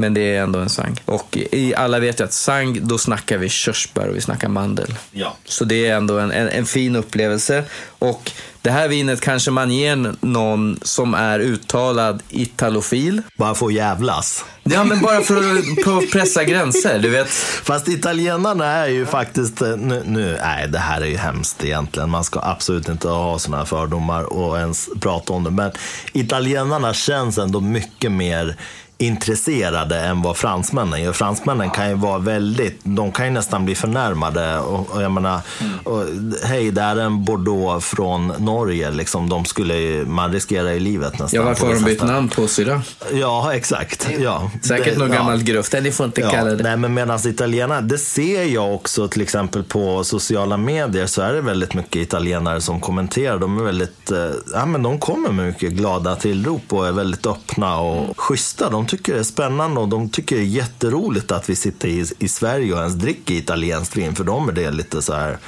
Men det är ändå en sang. Och i, alla vet ju att sang, då snackar vi körsbär och vi snackar mandel. Ja. Så det är ändå en, en, en fin upplevelse. Och det här vinet kanske man ger någon som är uttalad italofil. Bara få jävlas. Ja, men bara för att för att pressa gränser, du vet. Fast italienarna är ju faktiskt, eh, nu, nu, nej det här är ju hemskt egentligen. Man ska absolut inte ha sådana här fördomar och ens prata om det. Men italienarna känns ändå mycket mer intresserade än vad fransmännen gör. Fransmännen kan ju vara väldigt, de kan ju nästan bli förnärmade. Och, och jag menar, och, hej det är en Bordeaux från Norge, liksom, de skulle, man riskerar ju livet nästan. Ja, varför har de bytt namn på syra? Ja, exakt. Ja, Säkert Det- någon ja. gammal gruft. Nej, ni får inte kalla det. Nej, men medan italienare, det ser jag också till exempel på sociala medier så är det väldigt mycket italienare som kommenterar. De är väldigt, eh, ja men de kommer med mycket glada tillrop och är väldigt öppna och schyssta. De tycker det är spännande och de tycker det är jätteroligt att vi sitter i, i Sverige och ens dricker italienskt vin. För dem är det lite så här,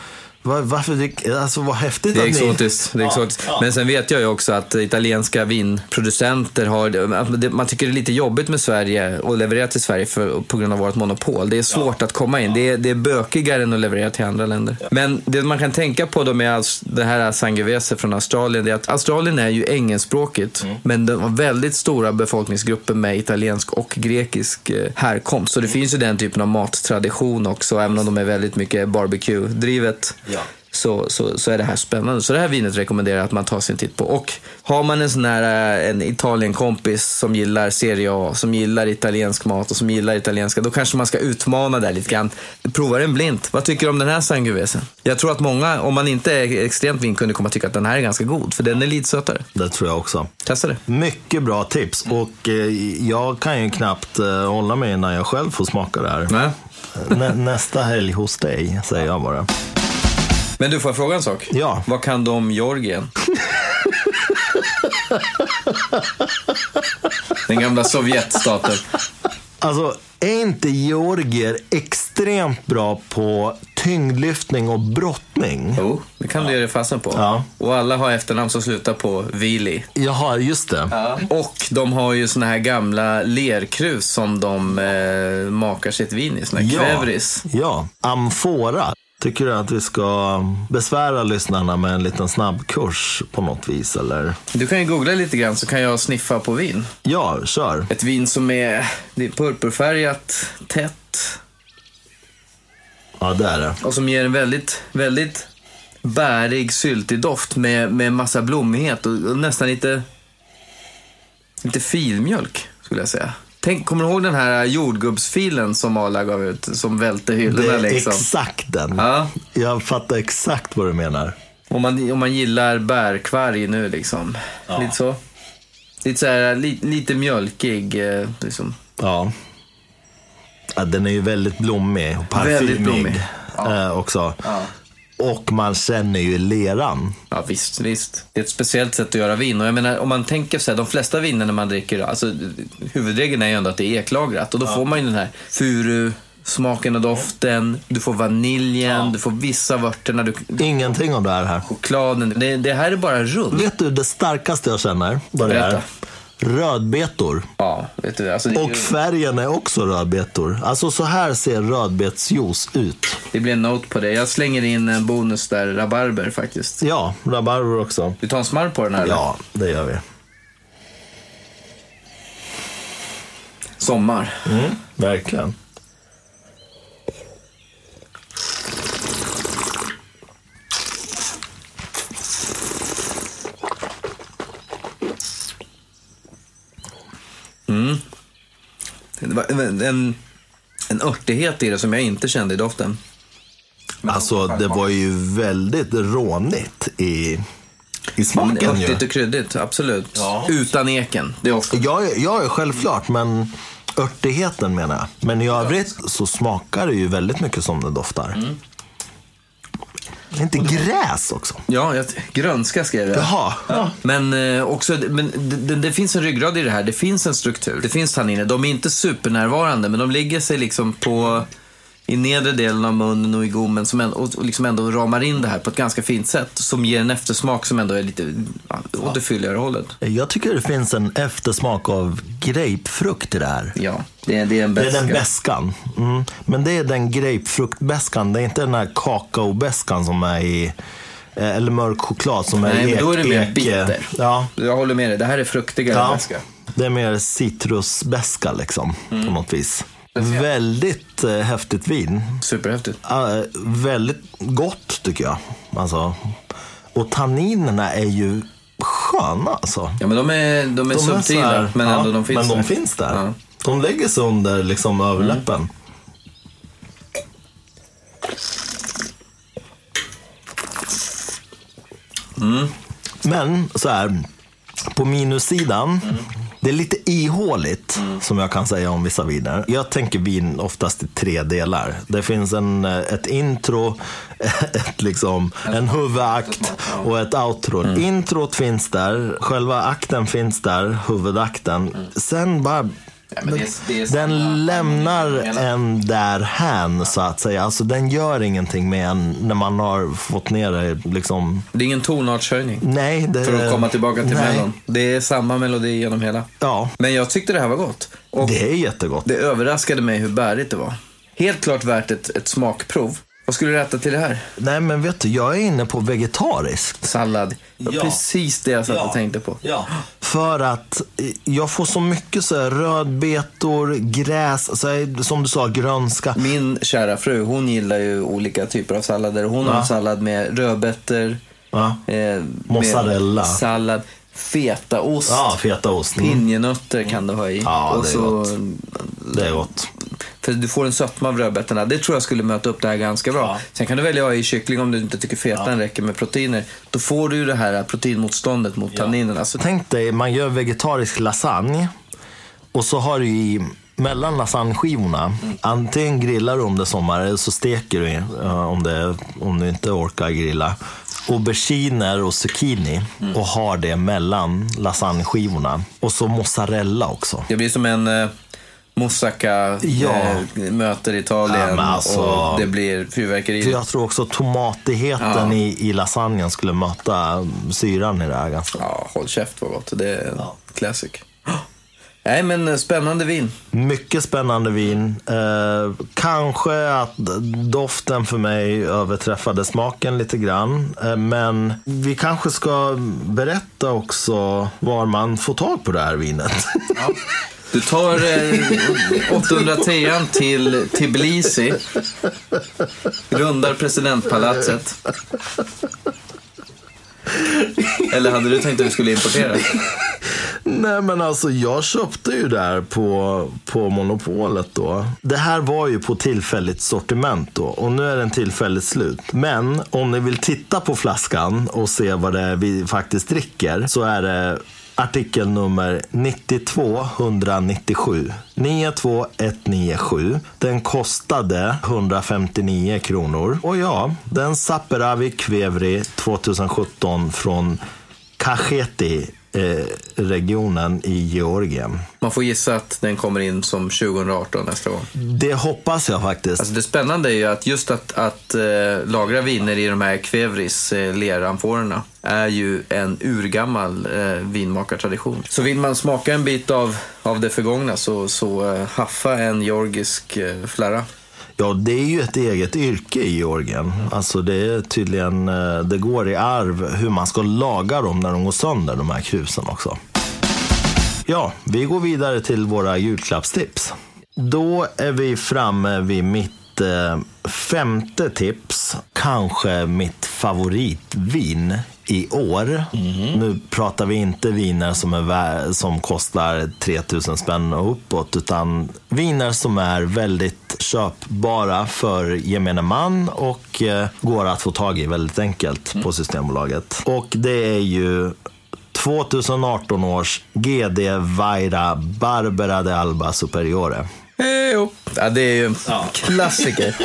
var, varför dricker, alltså vad häftigt Det är att ni... exotiskt. Det är exotiskt. Men sen vet jag ju också att italienska vinproducenter har... det- Man tycker det är lite jobbigt med Sverige och leverera till Sverige för, på grund av vårt monopol. Det är svårt att komma in. Det är, det är bökigare än att leverera till andra länder. Men det man kan tänka på då med det här Sangiovese från Australien, det är att Australien är ju engelskspråkigt, men de har väldigt stora befolkningsgrupper med italiensk och grekisk eh, härkomst. Så det finns ju den typen av mattradition också, även om de är väldigt mycket barbecue-drivet Ja. Så, så, så är det här spännande. Så det här vinet rekommenderar jag att man tar sig en titt på. Och har man en sån här eh, en Italien-kompis som gillar Serie A, som gillar italiensk mat och som gillar italienska, då kanske man ska utmana där lite grann. Prova den blint. Vad tycker du om den här Sangiovesen? Jag tror att många, om man inte är extremt vinkunnig, kommer att tycka att den här är ganska god, för den är lite sötare. Det tror jag också. Testa det. Mycket bra tips och eh, jag kan ju knappt eh, hålla mig när jag själv får smaka det här. Nej. Nä, nästa helg hos dig, säger jag bara. Men du, får jag fråga en sak? Ja. Vad kan du om Georgien? Den gamla Sovjetstaten. Alltså, är inte georgier extremt bra på tyngdlyftning och brottning? Jo, det kan du ge dig fasen på. Ja. Och alla har efternamn som slutar på Vili. Jaha, just det. Och de har ju såna här gamla lerkrus som de eh, makar sitt vin i, såna här kvävris. ja, amfora. Tycker du att vi ska besvära lyssnarna med en liten snabbkurs på något vis, eller? Du kan ju googla lite grann så kan jag sniffa på vin. Ja, kör. Ett vin som är, det är purpurfärgat, tätt Ja, det är det. och som ger en väldigt, väldigt bärig, syltig doft med, med massa blommighet och, och nästan lite, lite filmjölk skulle jag säga. Tänk, kommer du ihåg den här jordgubbsfilen som Arla gav ut, som välte Det hyllorna är liksom? exakt den. Ja. Jag fattar exakt vad du menar. Om man, om man gillar bärkvarg nu liksom. Lite så. Lite, så här, li, lite mjölkig. eh, Liksom. Ja. ja. Den är ju väldigt blommig och parfymig Väldigt blommig. eh, också. Och man känner ju leran. Ja, visst, visst. Det är ett speciellt sätt att göra vin. Och jag menar, om man tänker så här, de flesta vinerna man dricker, alltså huvudregeln är ju ändå att det är eklagrat. Och då får man ju den här furu, smaken och doften, du får vaniljen, du får vissa av örterna, du, Ingenting av det här chokladen. Det, det här är bara runt. Vet du det starkaste jag känner? Vad det är? Rödbetor. Ja, vet du, alltså Och ju- färgen är också rödbetor. Alltså så här ser rödbetsjuice ut. det blir en note på det. Jag slänger in en bonus där, rabarber faktiskt. Ja, rabarber också. Vi tar en smarr på den här. eller? Ja, det gör vi. Sommar. Mm, verkligen. Det var en, en, örtighet i det som jag inte kände i doften. Alltså det var ju väldigt rånigt i, i Men smaken ju. örtigt och kryddigt, absolut. Ja. Utan eken. Det är ofta. Ja, ja, självklart, men örtigheten menar jag. Men i övrigt så smakar det ju väldigt mycket som det doftar. Inte gräs också? Ja, jag, grönska skrev jag. Jaha. Ja. Men, eh, också, men det, det, det finns en ryggrad i det här. Det finns en struktur. Det finns tanniner. De är inte supernärvarande, men de ligger sig liksom på i nedre delen av munnen och i gommen som ändå, och liksom ändå ramar in det här på ett ganska fint sätt. Som ger en eftersmak som ändå är lite ja, åt det fylligare hållet. Jag tycker det finns en eftersmak av grapefrukt i det här. Ja, det är, det är en Det beska. är den beskan. Mm. Men det är den grapefruktbeskan. Det är inte den här kakaobeskan som är i, eh, eller mörk choklad som är Nej, i men då är det mer ek- bitter. Ja, Jag håller med dig. Det här är fruktigare ja. beska. Det är mer citrusbeska liksom, Mm. på något vis. Väldigt eh, häftigt vin. Superhäftigt. Uh, väldigt gott tycker jag. Alltså. Och tanninerna är ju sköna alltså. Ja, men de är, de är De är subtila, här- men ja, ändå de finns men de där. finns där. Ja. De lägger sig under liksom överläppen. Mm. Men så här, på minussidan, det är lite ihåligt Mm. som jag kan säga om vissa viner. Jag tänker vin oftast i tre delar. Det finns en, eh, ett intro, ett liksom, en huvudakt och ett outro. Mm. Introt finns där, själva akten finns där, huvudakten. Sen bara Ja, men det är- det är den lämnar en därhän så att säga. Alltså den gör ingenting med en när man har fått ner det liksom. Det är ingen tonartshöjning. Nej, det... För att komma tillbaka till nej. mellon. Det är samma melodi genom hela. Ja, Men jag tyckte det här var gott. Och det, det är jättegott. överraskade mig hur bärigt det var. Helt klart värt ett, ett smakprov. Vad skulle du äta till det här? Nej, men vet du, jag är inne på vegetariskt. Sallad. Ja. Precis det jag satt och tänkte på. Ja. För att eh, jag får så mycket så här, rödbetor, gräs, så här, som du sa, grönska. Min kära fru, hon gillar ju olika typer av sallader. Hon har Ja. en sallad med rödbetor, Ja. eh, Mozzarella. sallad, fetaost, Ja, fetaost. Mm. pinjenötter kan du ha i. Ja, och det är så, gott. Det är gott. För du får en sötma av rödbetorna. Det tror jag skulle möta upp det här ganska bra. Ja. Sen kan du välja i kyckling om du inte tycker fetan räcker med proteiner. Då får du ju det här proteinmotståndet mot tanninerna. Så Tänk dig, man gör vegetarisk lasagne och så har du i mellan lasagneskivorna, antingen grillar du om det är sommar eller så steker du eh, om, det, om du inte orkar grilla. Auberginer och zucchini och har det mellan lasagneskivorna. Och så mozzarella också. det blir som en eh, moussaka Ja. eh, möter Italien Ja, alltså- och det blir fyrverkeri. Jag tror också tomatigheten Ja. i, i lasagnen skulle möta syran i det här ganska. Ja, håll käft vad gott. Det är en classic. Nej, men eh, spännande vin. Mycket spännande vin. Eh, kanske att doften för mig överträffade smaken lite grann. Eh, men vi kanske ska berätta också var man får tag på det här vinet. Du tar eh, 810 till Tbilisi, rundar presidentpalatset. Eller hade du tänkt att du skulle importera? Nej men alltså jag köpte ju där på, på Monopolet då. Det här var ju på tillfälligt sortiment då och nu är den tillfälligt slut. Men om ni vill titta på flaskan och se vad det är vi faktiskt dricker så är det Artikel nummer 92197. 92197. Den kostade 159 kronor. Och ja, den Saperavi Kvevri 2017 från Kacheti regionen i Georgien. Man får gissa att den kommer in som 2018 nästa gång. Det hoppas jag faktiskt. Alltså det spännande är ju att just att, att eh, lagra viner i de här Kvevris eh, leramforerna är ju en urgammal eh, vinmakartradition. Så vill man smaka en bit av, av det förgångna så, så eh, haffa en georgisk eh, flarra. Ja, det är ju ett eget yrke i Georgien. Alltså det är tydligen, eh, det går i arv hur man ska laga dem när de går sönder, de här krusen också. Ja, vi går vidare till våra julklappstips. Då är vi framme vid mitt eh, femte tips. Kanske mitt favoritvin i år. Nu pratar vi inte viner som, är som kostar 3000 spänn och uppåt, utan viner som är väldigt köpbara för gemene man och eh, går att få tag i väldigt enkelt på Systembolaget. Och det är ju 2018 års GD Vaira Barbera de Alba Superiore. Upp. Ja, det är ju en Ja. klassiker.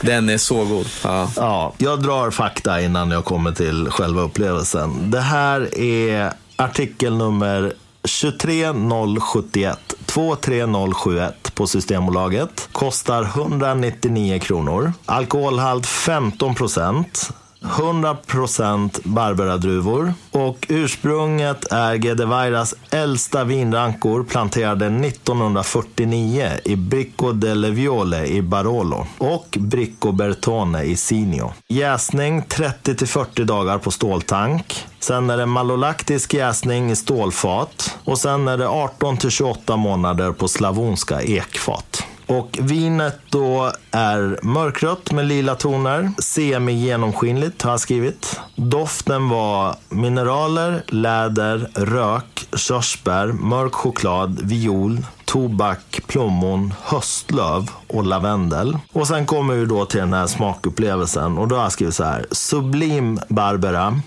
Den är så god. Ja. Ja, jag drar fakta innan jag kommer till själva upplevelsen. Det här är artikel nummer 23071. 23071 på Systembolaget. Kostar 199 kronor. Alkoholhalt 15 procent. 100% Barbera-druvor. Och ursprunget är Gedevairas äldsta vinrankor planterade 1949 i Bricco delle Viole i Barolo och Bricco Bertone i Sinio. Jäsning 30-40 dagar på ståltank. Sen är det malolaktisk jäsning i stålfat. Och sen är det 18-28 månader på slavonska ekfat. Och vinet då är mörkrött med lila toner. Semi-genomskinligt har jag skrivit. Doften var mineraler, läder, rök, körsbär, mörk choklad, viol, tobak, plommon, höstlöv och lavendel. Och sen kommer vi då till den här smakupplevelsen. Och då har jag skrivit så här. Sublim Barbera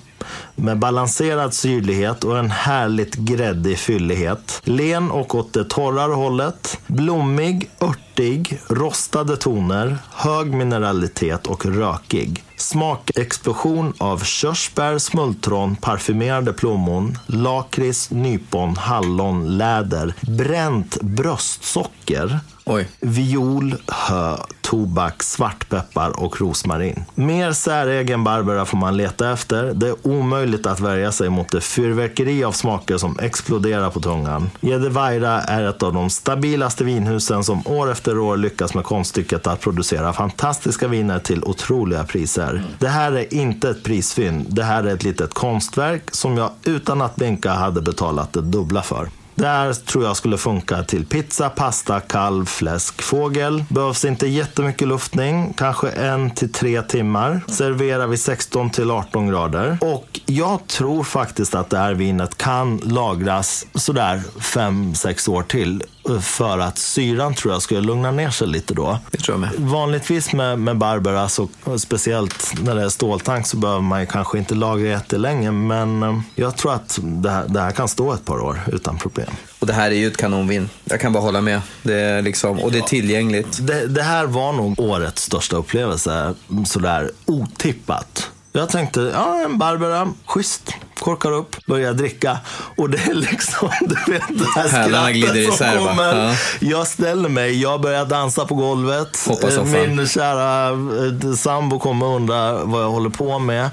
med balanserad syrlighet och en härligt gräddig fyllighet. Len och åt det torrare hållet. Blommig, örtig, rostade toner, hög mineralitet och rökig. Smakexplosion av körsbär, smultron, parfymerade plommon, lakrits, nypon, hallon, läder, bränt bröstsocker, Oj. viol, hö, tobak, svartpeppar och rosmarin. Mer säregen Barbera får man leta efter. Det är omöjligt att värja sig mot det fyrverkeri av smaker som exploderar på tungan. Jedevaira är ett av de stabilaste vinhusen som år efter år lyckas med konststycket att producera fantastiska viner till otroliga priser. Det här är inte ett prisfynd. Det här är ett litet konstverk som jag utan att blinka hade betalat det dubbla för. Det här tror jag skulle funka till pizza, pasta, kalv, fläsk, fågel. Behövs inte jättemycket luftning, kanske en till tre timmar. Serverar vi 16 till 18 grader. Och jag tror faktiskt att det här vinet kan lagras sådär 5-6 år till. För att syran tror jag skulle lugna ner sig lite då. Det tror jag med. Vanligtvis med, med Barbera, så, speciellt när det är ståltank, så behöver man kanske inte lagra jättelänge. Men eh, jag tror att det här, det här kan stå ett par år utan problem. Och det här är ju ett kanonvin. Jag kan bara hålla med. Det är liksom, och det är tillgängligt. Det, det här var nog årets största upplevelse, sådär otippat. Jag tänkte, ja en Barbera, schysst. Korkar upp, börjar dricka. Och det är liksom, du vet det här skrattet som isär, kommer. Ja. Jag ställer mig, jag börjar dansa på golvet. Min kära eh, sambo kommer och undrar vad jag håller på med.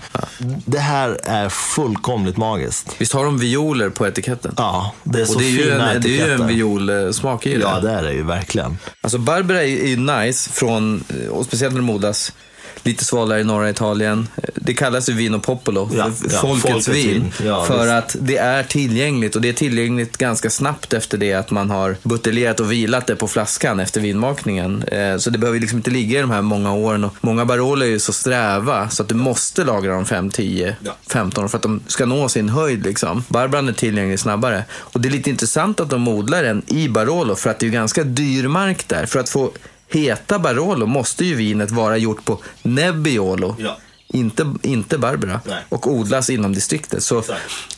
Det här är fullkomligt magiskt. Visst har de violer på etiketten? Ja, det är så och det är fina en, det är ju en etiketter. violsmak i det. Ja, det är det ju verkligen. Alltså Barbera är är ju nice, från, och speciellt när det modas lite svalare i norra Italien. Det kallas ju Vino Popolo, Ja, för ja, folkets vin. Ja, för visst. att det är tillgängligt och det är tillgängligt ganska snabbt efter det att man har buteljerat och vilat det på flaskan efter vinmakningen. Eh, Så det behöver liksom inte ligga i de här många åren. Och många Barolo är ju så sträva så att du måste lagra dem 5, 10, 15 år för att de ska nå sin höjd. Liksom. Barbaran är tillgänglig snabbare. Och det är lite intressant att de odlar den i Barolo för att det är ganska dyr mark där. För att få heta Barolo måste ju vinet vara gjort på Nebbiolo. Ja. Inte, inte Barbera. Nej. Och odlas inom distriktet. Så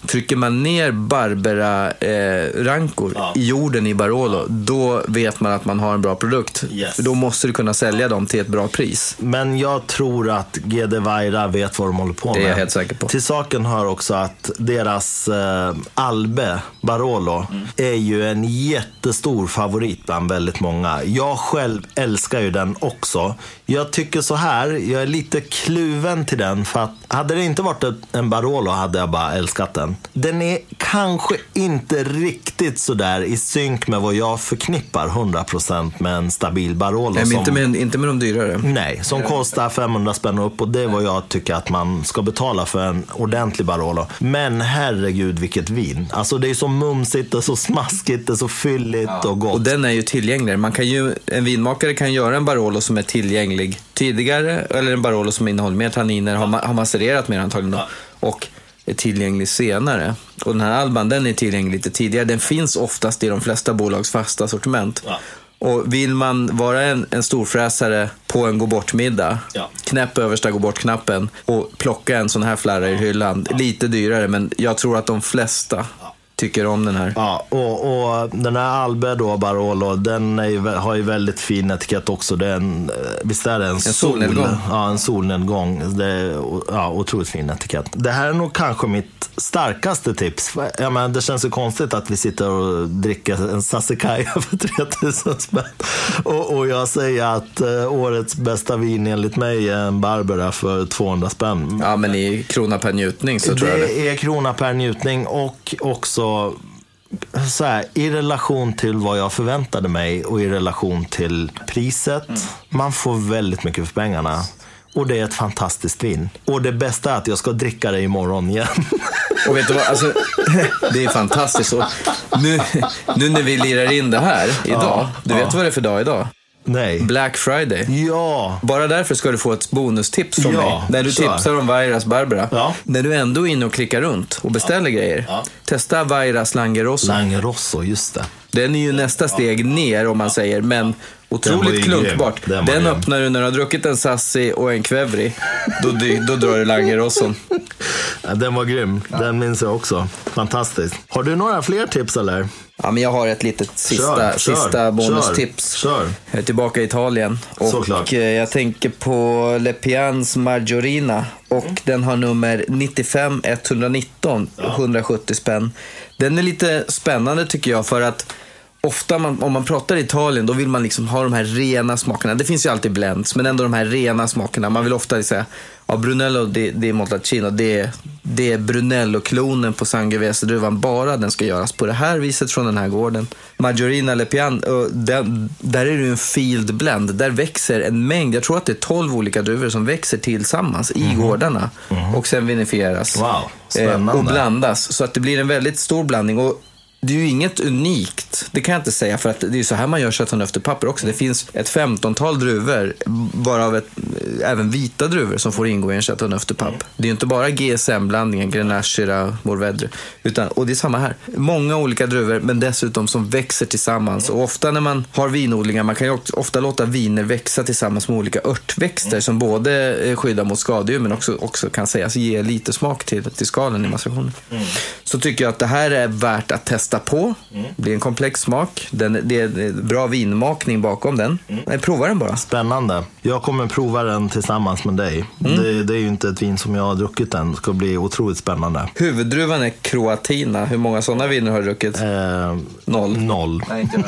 trycker man ner Barbera-rankor Ja. i jorden i Barolo, då vet man att man har en bra produkt. Yes. Då måste du kunna sälja dem till ett bra pris. Men jag tror att GD Vaira vet vad de håller på Det är med. jag helt säker på. Till saken hör också att deras eh, Albe Barolo Mm. är ju en jättestor favorit bland väldigt många. Jag själv älskar ju den också. Jag tycker så här, jag är lite kluven till den för att hade det inte varit en Barolo hade jag bara älskat den. Den är kanske inte riktigt sådär i synk med vad jag förknippar 100% med en stabil Barolo. Nej, som- inte, med, inte med de dyrare. Nej, som kostar 500 spänn upp och det är vad jag tycker att man ska betala för en ordentlig Barolo. Men herregud vilket vin. Alltså det är så mumsigt, är så smaskigt, det är så fylligt och gott. Och den är ju tillgänglig. Man kan ju, en vinmakare kan göra en Barolo som är tillgänglig tidigare, eller en Barolo som innehåller mer tanniner, har, ma- har macererat mer antagligen då, och är tillgänglig senare. Och den här Alban, den är tillgänglig lite tidigare. Den finns oftast i de flesta bolags fasta sortiment. Ja. Och vill man vara en, en storfräsare på en gå bort-middag, Ja. knäpp översta gå bort-knappen och plocka en sån här flarra i hyllan. Lite dyrare, men jag tror att de flesta tycker om den här. Ja, och, och den här Albe då, Barolo, den ju, har ju väldigt fin etikett också. Det är en, eh, visst är det en, sol, solnedgång. Ja, en solnedgång. Det är ja, otroligt fin etikett. Det här är nog kanske mitt starkaste tips. Jag menar, det känns ju konstigt att vi sitter och dricker en Sassicaia för 3000 spänn. Och, och jag säger att eh, årets bästa vin enligt mig är en Barbera för 200 spänn. Ja, men i krona per njutning så tror jag det. Det är krona per njutning och också så här, i relation till vad jag förväntade mig och i relation till priset. Mm. Man får väldigt mycket för pengarna. Och det är ett fantastiskt vin. Och det bästa är att jag ska dricka det imorgon igen. Och vet du vad, alltså, det är fantastiskt. Och nu, nu när vi lirar in det här idag, du vet vad det är för dag idag? Nej. Black Friday. Ja. Bara därför ska du få ett bonustips från Ja, mig. När du tipsar om Vairas Barbara. Ja. När du ändå är inne och klickar runt och beställer grejer. Ja. Testa Vairas Langerosso. Langerosso, just det. Den är ju nästa steg ner om man säger, men otroligt klunkbart. Den Den, öppnar du när du har druckit en Sassi och en Kvevri. Då, då drar du Langerosson. Ja, Den var grym. Den minns jag också. Fantastiskt. Har du några fler tips eller? Ja, men jag har ett litet sista, Kör, kör, sista bonustips. Kör, kör. Jag är tillbaka i Italien. Och Såklart. eh, jag tänker på Le Pians Margiorina. Och Mm. den har nummer 95 119, 170 spänn. Den är lite spännande tycker jag för att Ofta man, om man pratar Italien då vill man liksom ha de här rena smakerna. Det finns ju alltid blends, men ändå de här rena smakerna. Man vill ofta säga, ja Brunello det, det är Montalcino, det det är Brunello-klonen på Sangiovese-druvan. Bara den ska göras på det här viset från den här gården. Maggiorina Le Pian, där är det ju en field blend. Där växer en mängd, jag tror att det är 12 olika druvor som växer tillsammans i gårdarna. Och sen vinifieras. Wow, spännande. Eh, och blandas. Så att det blir en väldigt stor blandning. Och det är ju inget unikt, det kan jag inte säga, för att det är ju så här man gör chateauneuf-papper också. Det finns ett 15-tal druvor, varav ett, även vita druvor, som får ingå i en chateauneuf-papp. Det är ju inte bara GSM-blandningen, Grenache, Syrah, Mourvedre, utan, och det är samma här. Många olika druvor, men dessutom som växer tillsammans. Och ofta när man har vinodlingar, man kan ju ofta låta viner växa tillsammans med olika örtväxter som både eh, skyddar mot skadedjur, men också, också kan sägas ge lite smak till, till skalen i maceration. Så tycker jag att det här är värt att testa på. Det blir en komplex smak. Den, det är bra vinmakning bakom den. Nej, prova den bara. Spännande. Jag kommer prova den tillsammans med dig. Det, det är ju inte ett vin som jag har druckit än. Det ska bli otroligt spännande. Huvuddruvan är Croatina. Hur många sådana viner har du druckit? Eh, Noll. noll. Nej, inte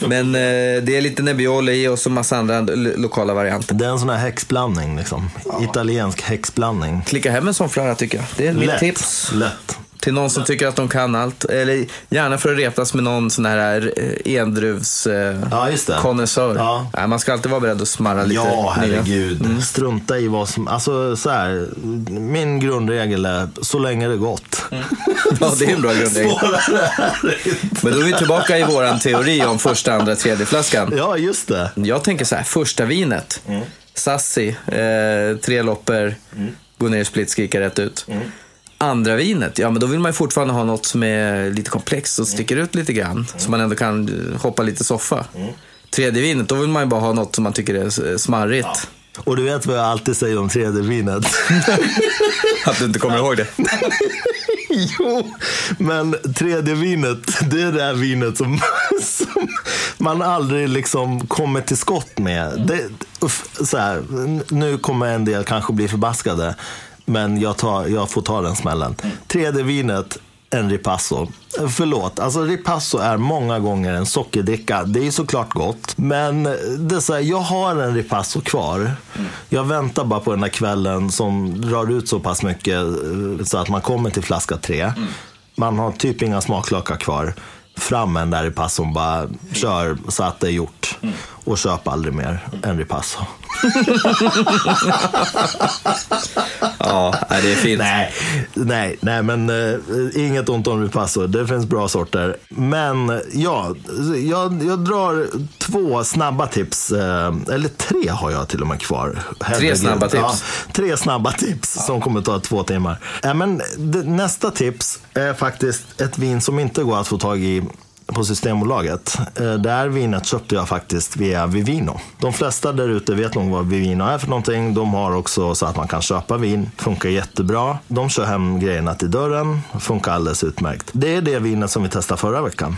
Men eh, det är lite Nebbiolo i och så massa andra lo- lokala varianter. Det är en sån här häxblandning liksom. Italiensk häxblandning. Klicka hem en sån flöra tycker jag. Det är mitt tips. Lätt. Till någon som tycker att de kan allt. Eller gärna för att retas med någon sån här eh, endruvs eh, Ja. Ja. Man ska alltid vara beredd att smarra lite Ja, herregud. Strunta i vad som... Alltså, så här. Min grundregel är så länge det är gott. Ja, det är en bra grundregel. Men då är vi tillbaka i våran teori om första, andra, tredje flaskan. Ja, just det. Jag tänker så här, första vinet. Sassi, eh, tre loppor, går ner i split, skrika rätt ut. Andra vinet, ja men då vill man ju fortfarande ha något som är lite komplext och sticker ut lite grann. Så man ändå kan eh, hoppa lite soffa. Tredje vinet, då vill man ju bara ha något som man tycker är smarrigt. Och du vet vad jag alltid säger om tredje vinet? Att du inte kommer ihåg det. jo, men tredje vinet, det är det här vinet som, som man aldrig liksom kommer till skott med. Det, så här, nu kommer en del kanske bli förbaskade, men jag, tar, jag får ta den smällen. Tredje vinet, en ripasso. Förlåt, alltså ripasso är många gånger en sockerdricka. Det är såklart gott, men det är så här, jag har en ripasso kvar. Jag väntar bara på den där kvällen som drar ut så pass mycket eh, så att man kommer till flaska tre. Man har typ inga smaklökar kvar. Fram med där ripasson, bara kör så att det är gjort. Och köp aldrig mer en ripasso. Ja, det är fint. Nej, nej, nej men eh, inget ont om ripasso. Det finns bra sorter. Men ja, jag, jag drar två snabba tips. Eh, eller tre har jag till och med kvar. Herregud. snabba tips. Ja, tre snabba tips som kommer ta två timmar. Eh, men det, nästa tips är faktiskt ett vin som inte går att få tag i på Systembolaget. Eh, Det här vinet köpte jag faktiskt via Vivino. De flesta där ute vet nog vad Vivino är för någonting. De har också så att man kan köpa vin. Funkar jättebra. De kör hem grejerna till dörren. Funkar alldeles utmärkt. Det är det vinet som vi testade förra veckan.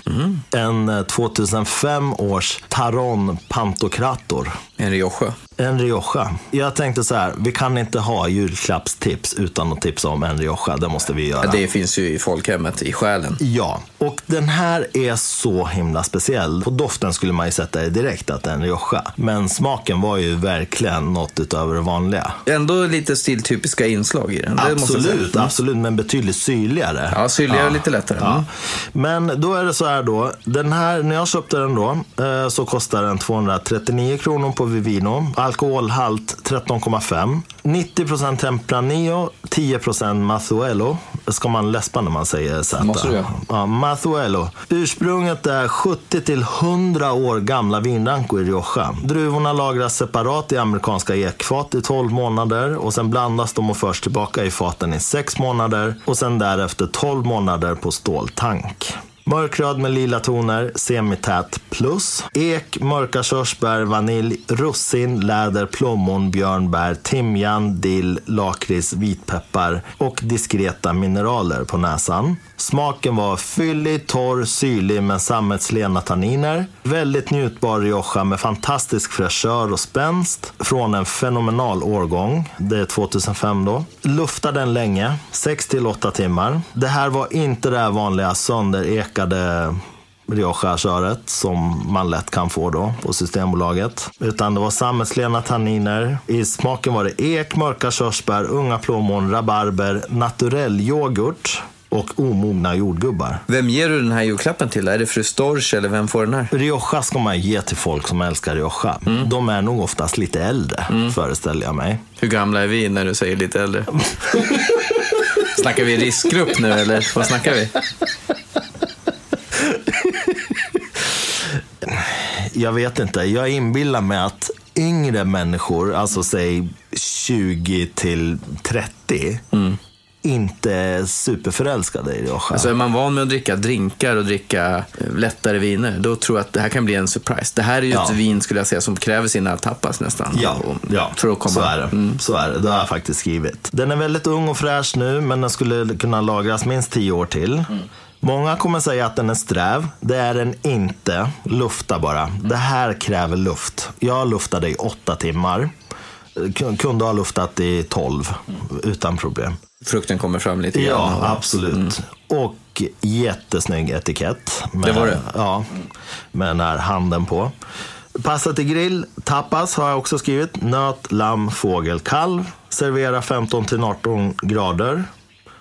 En eh, 2005 års Taron Pantokrator. En Rioja. En Rioja. Jag tänkte så här, vi kan inte ha julklappstips utan att tipsa om en Rioja. Det måste vi göra. Det finns ju i folkhemmet, i själen. Ja, och den här är så himla speciell. På doften skulle man ju sätta det direkt att det är en Rioja. Men smaken var ju verkligen något utöver det vanliga. Ändå lite stiltypiska inslag i den. Det jag säga. Absolut, absolut, men betydligt syrligare. Ja, syrligare och lite lättare. Ja. Mm. Men då är det så här då. Den här, när jag köpte den då eh, så kostar den 239 kronor på Vivino. Alkoholhalt 13,5. 90% Tempranillo, 10% Mazuelo. Ska man läspa när man säger Z? Måste du göra. Ja, Mazuelo. Ursprunget är 70 till 100 år gamla vinrankor i Rioja. Druvorna lagras separat i amerikanska ekfat i 12 månader och sen blandas de och förs tillbaka i faten i 6 månader och sen därefter 12 månader på ståltank. Mörkröd med lila toner, semität plus. Ek, mörka körsbär, vanilj, russin, läder, plommon, björnbär, timjan, dill, lakrits, vitpeppar och diskreta mineraler på näsan. Smaken var fyllig, torr, syrlig med sammetslena tanniner. Väldigt njutbar Rioja med fantastisk fräschör och spänst från en fenomenal årgång. Det är 2005 då. Luftade den länge, 6 till 8 timmar. Det här var inte det här vanliga sönderekade Rioja-köret som man lätt kan få då på Systembolaget. Utan det var sammetslena tanniner. I smaken var det ek, mörka körsbär, unga plommon, rabarber, naturell yoghurt och omogna jordgubbar. Vem ger du den här julklappen till? Är det fru Storch eller vem får den här? Rioja ska man ge till folk som älskar Rioja. De är nog oftast lite äldre, föreställer jag mig. Hur gamla är vi när du säger lite äldre? snackar vi riskgrupp nu eller vad snackar vi? Jag vet inte. Jag inbillar mig att yngre människor, alltså säg 20 till 30, inte är superförälskade i Rioja. Alltså är man van med att dricka drinkar och dricka eh, lättare viner, då tror jag att det här kan bli en surprise. Det här är ju Ja. ett vin skulle jag säga som kräver sina tapas nästan. Ja, ja för att komma. så är det. Så är det. Det har jag faktiskt skrivit. Den är väldigt ung och fräsch nu, men den skulle kunna lagras minst 10 år till. Många kommer säga att den är sträv. Det är den inte. Lufta bara. Det här kräver luft. Jag luftade i åtta timmar. Kunde ha luftat i 12 utan problem. Frukten kommer fram lite grann. Ja, absolut. Och jättesnygg etikett. Med, Det var det? Ja, med den här handen på. Passa till grill, tapas har jag också skrivit. Nöt, lamm, fågel, kalv. Servera 15 till 18 grader.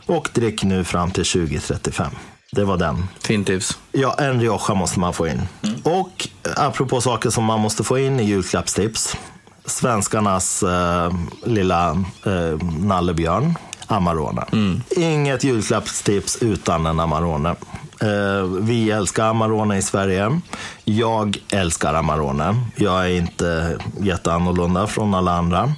Och drick nu fram till 2035. Det var den. Fint tips. Ja, en Rioja måste man få in. Och apropå saker som man måste få in i julklappstips. Svenskarnas eh, lilla eh, nallebjörn, Amarone. Inget julklappstips utan en Amarone. Eh, vi älskar Amarone i Sverige. Jag älskar Amarone. Jag är inte jätteannorlunda från alla andra.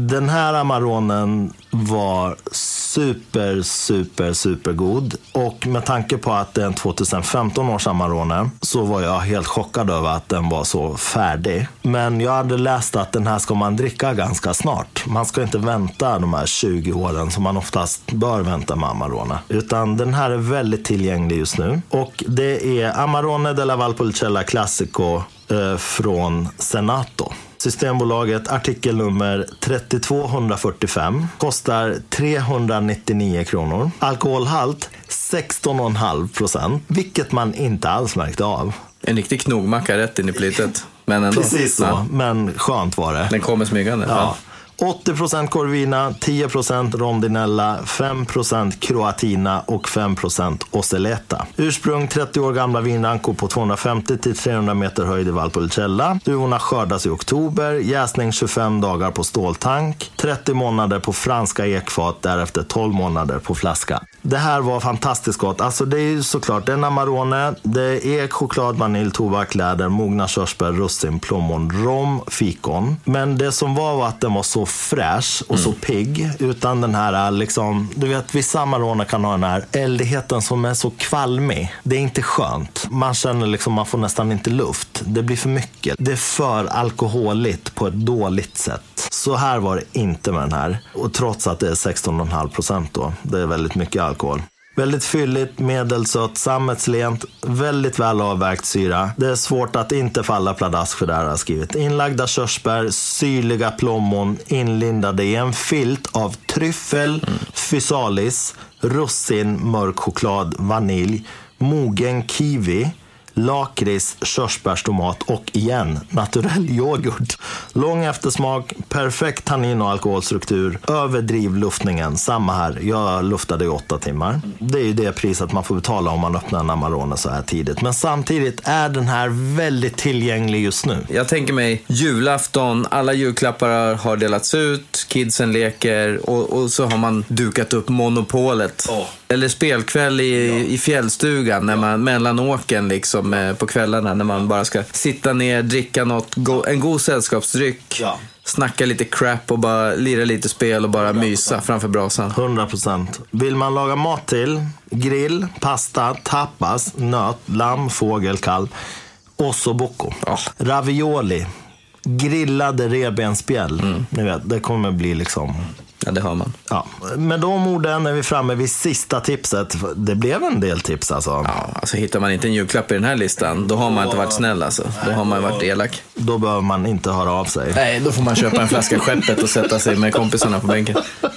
Den här Amaronen var super, super, super god. Och med tanke på att det är en 2015 års Amarone så var jag helt chockad över att den var så färdig. Men jag hade läst att den här ska man dricka ganska snart. Man ska inte vänta de här 20 åren som man oftast bör vänta med Amarone. Utan den här är väldigt tillgänglig just nu. Och det är Amarone della Valpolicella Classico eh, från Senato. Systembolaget artikelnummer 3245 kostar 399 kronor. Alkoholhalt 16,5 procent, vilket man inte alls märkte av. En riktig knogmacka rätt in i plytet. Men ändå. Precis så, Ja, men skönt var det. den kommer smygande. Ja. 80% Corvina, 10% Rondinella, 5% Croatina och 5% Ursprung 30 år gamla vinrankor på 250-300 meter höjd i Valpolicella. Duvorna skördas i oktober, jäsning 25 dagar på ståltank, 30 månader på franska ekfat, därefter 12 månader på flaska. Det här var fantastiskt gott. Alltså det är ju såklart, det är en Amarone, det är ek, choklad, vanilj, tobak, läder, mogna körsbär, russin, plommon, rom, fikon. Men det som var var att den var så fräsch och så pigg. Utan den här, liksom, du vet vissa Amarone kan ha den här eldigheten som är så kvalmig. Det är inte skönt. Man känner liksom, man får nästan inte luft. Det blir för mycket. Det är för alkoholigt på ett dåligt sätt. Så här var det inte med den här. Och trots att det är 16,5 procent då. Det är väldigt mycket alkohol. Väldigt fylligt, medelsött, sammetslent, väldigt väl avvägt syra. Det är svårt att inte falla pladask för det här har jag skrivit. Inlagda körsbär, syrliga plommon inlindade i en filt av tryffel, fysalis, russin, mörk choklad, vanilj, mogen kiwi, lakrits, körsbärstomat och igen naturell yoghurt. Lång eftersmak, perfekt tannin och alkoholstruktur. Överdriv luftningen. Samma här. Jag luftade i åtta timmar. Det är ju det priset man får betala om man öppnar en Amarone så här tidigt. Men samtidigt är den här väldigt tillgänglig just nu. Jag tänker mig julafton, alla julklappar har delats ut, kidsen leker och, och så har man dukat upp Monopolet. Åh. Eller spelkväll i, i fjällstugan när man, mellan åken liksom, eh, på kvällarna när man bara ska sitta ner, dricka något, go, en god sällskapsdryck, Ja. snacka lite crap och bara lira lite spel och bara mysa framför brasan. 100 procent. Vill man laga mat till, grill, pasta, tapas, nöt, lamm, fågel, kalv, ossobuco, Ja. ravioli, grillade revbensspjäll. Ni vet, det kommer bli liksom... Ja, det hör man. Ja. Med de orden är vi framme vid sista tipset. Det blev en del tips alltså. Ja, alltså hittar man inte en julklapp i den här listan, då har man inte varit snäll alltså. Då har man varit elak. Då behöver man inte höra av sig. Nej, då får man köpa en flaska Skeppet och sätta sig med kompisarna på bänken.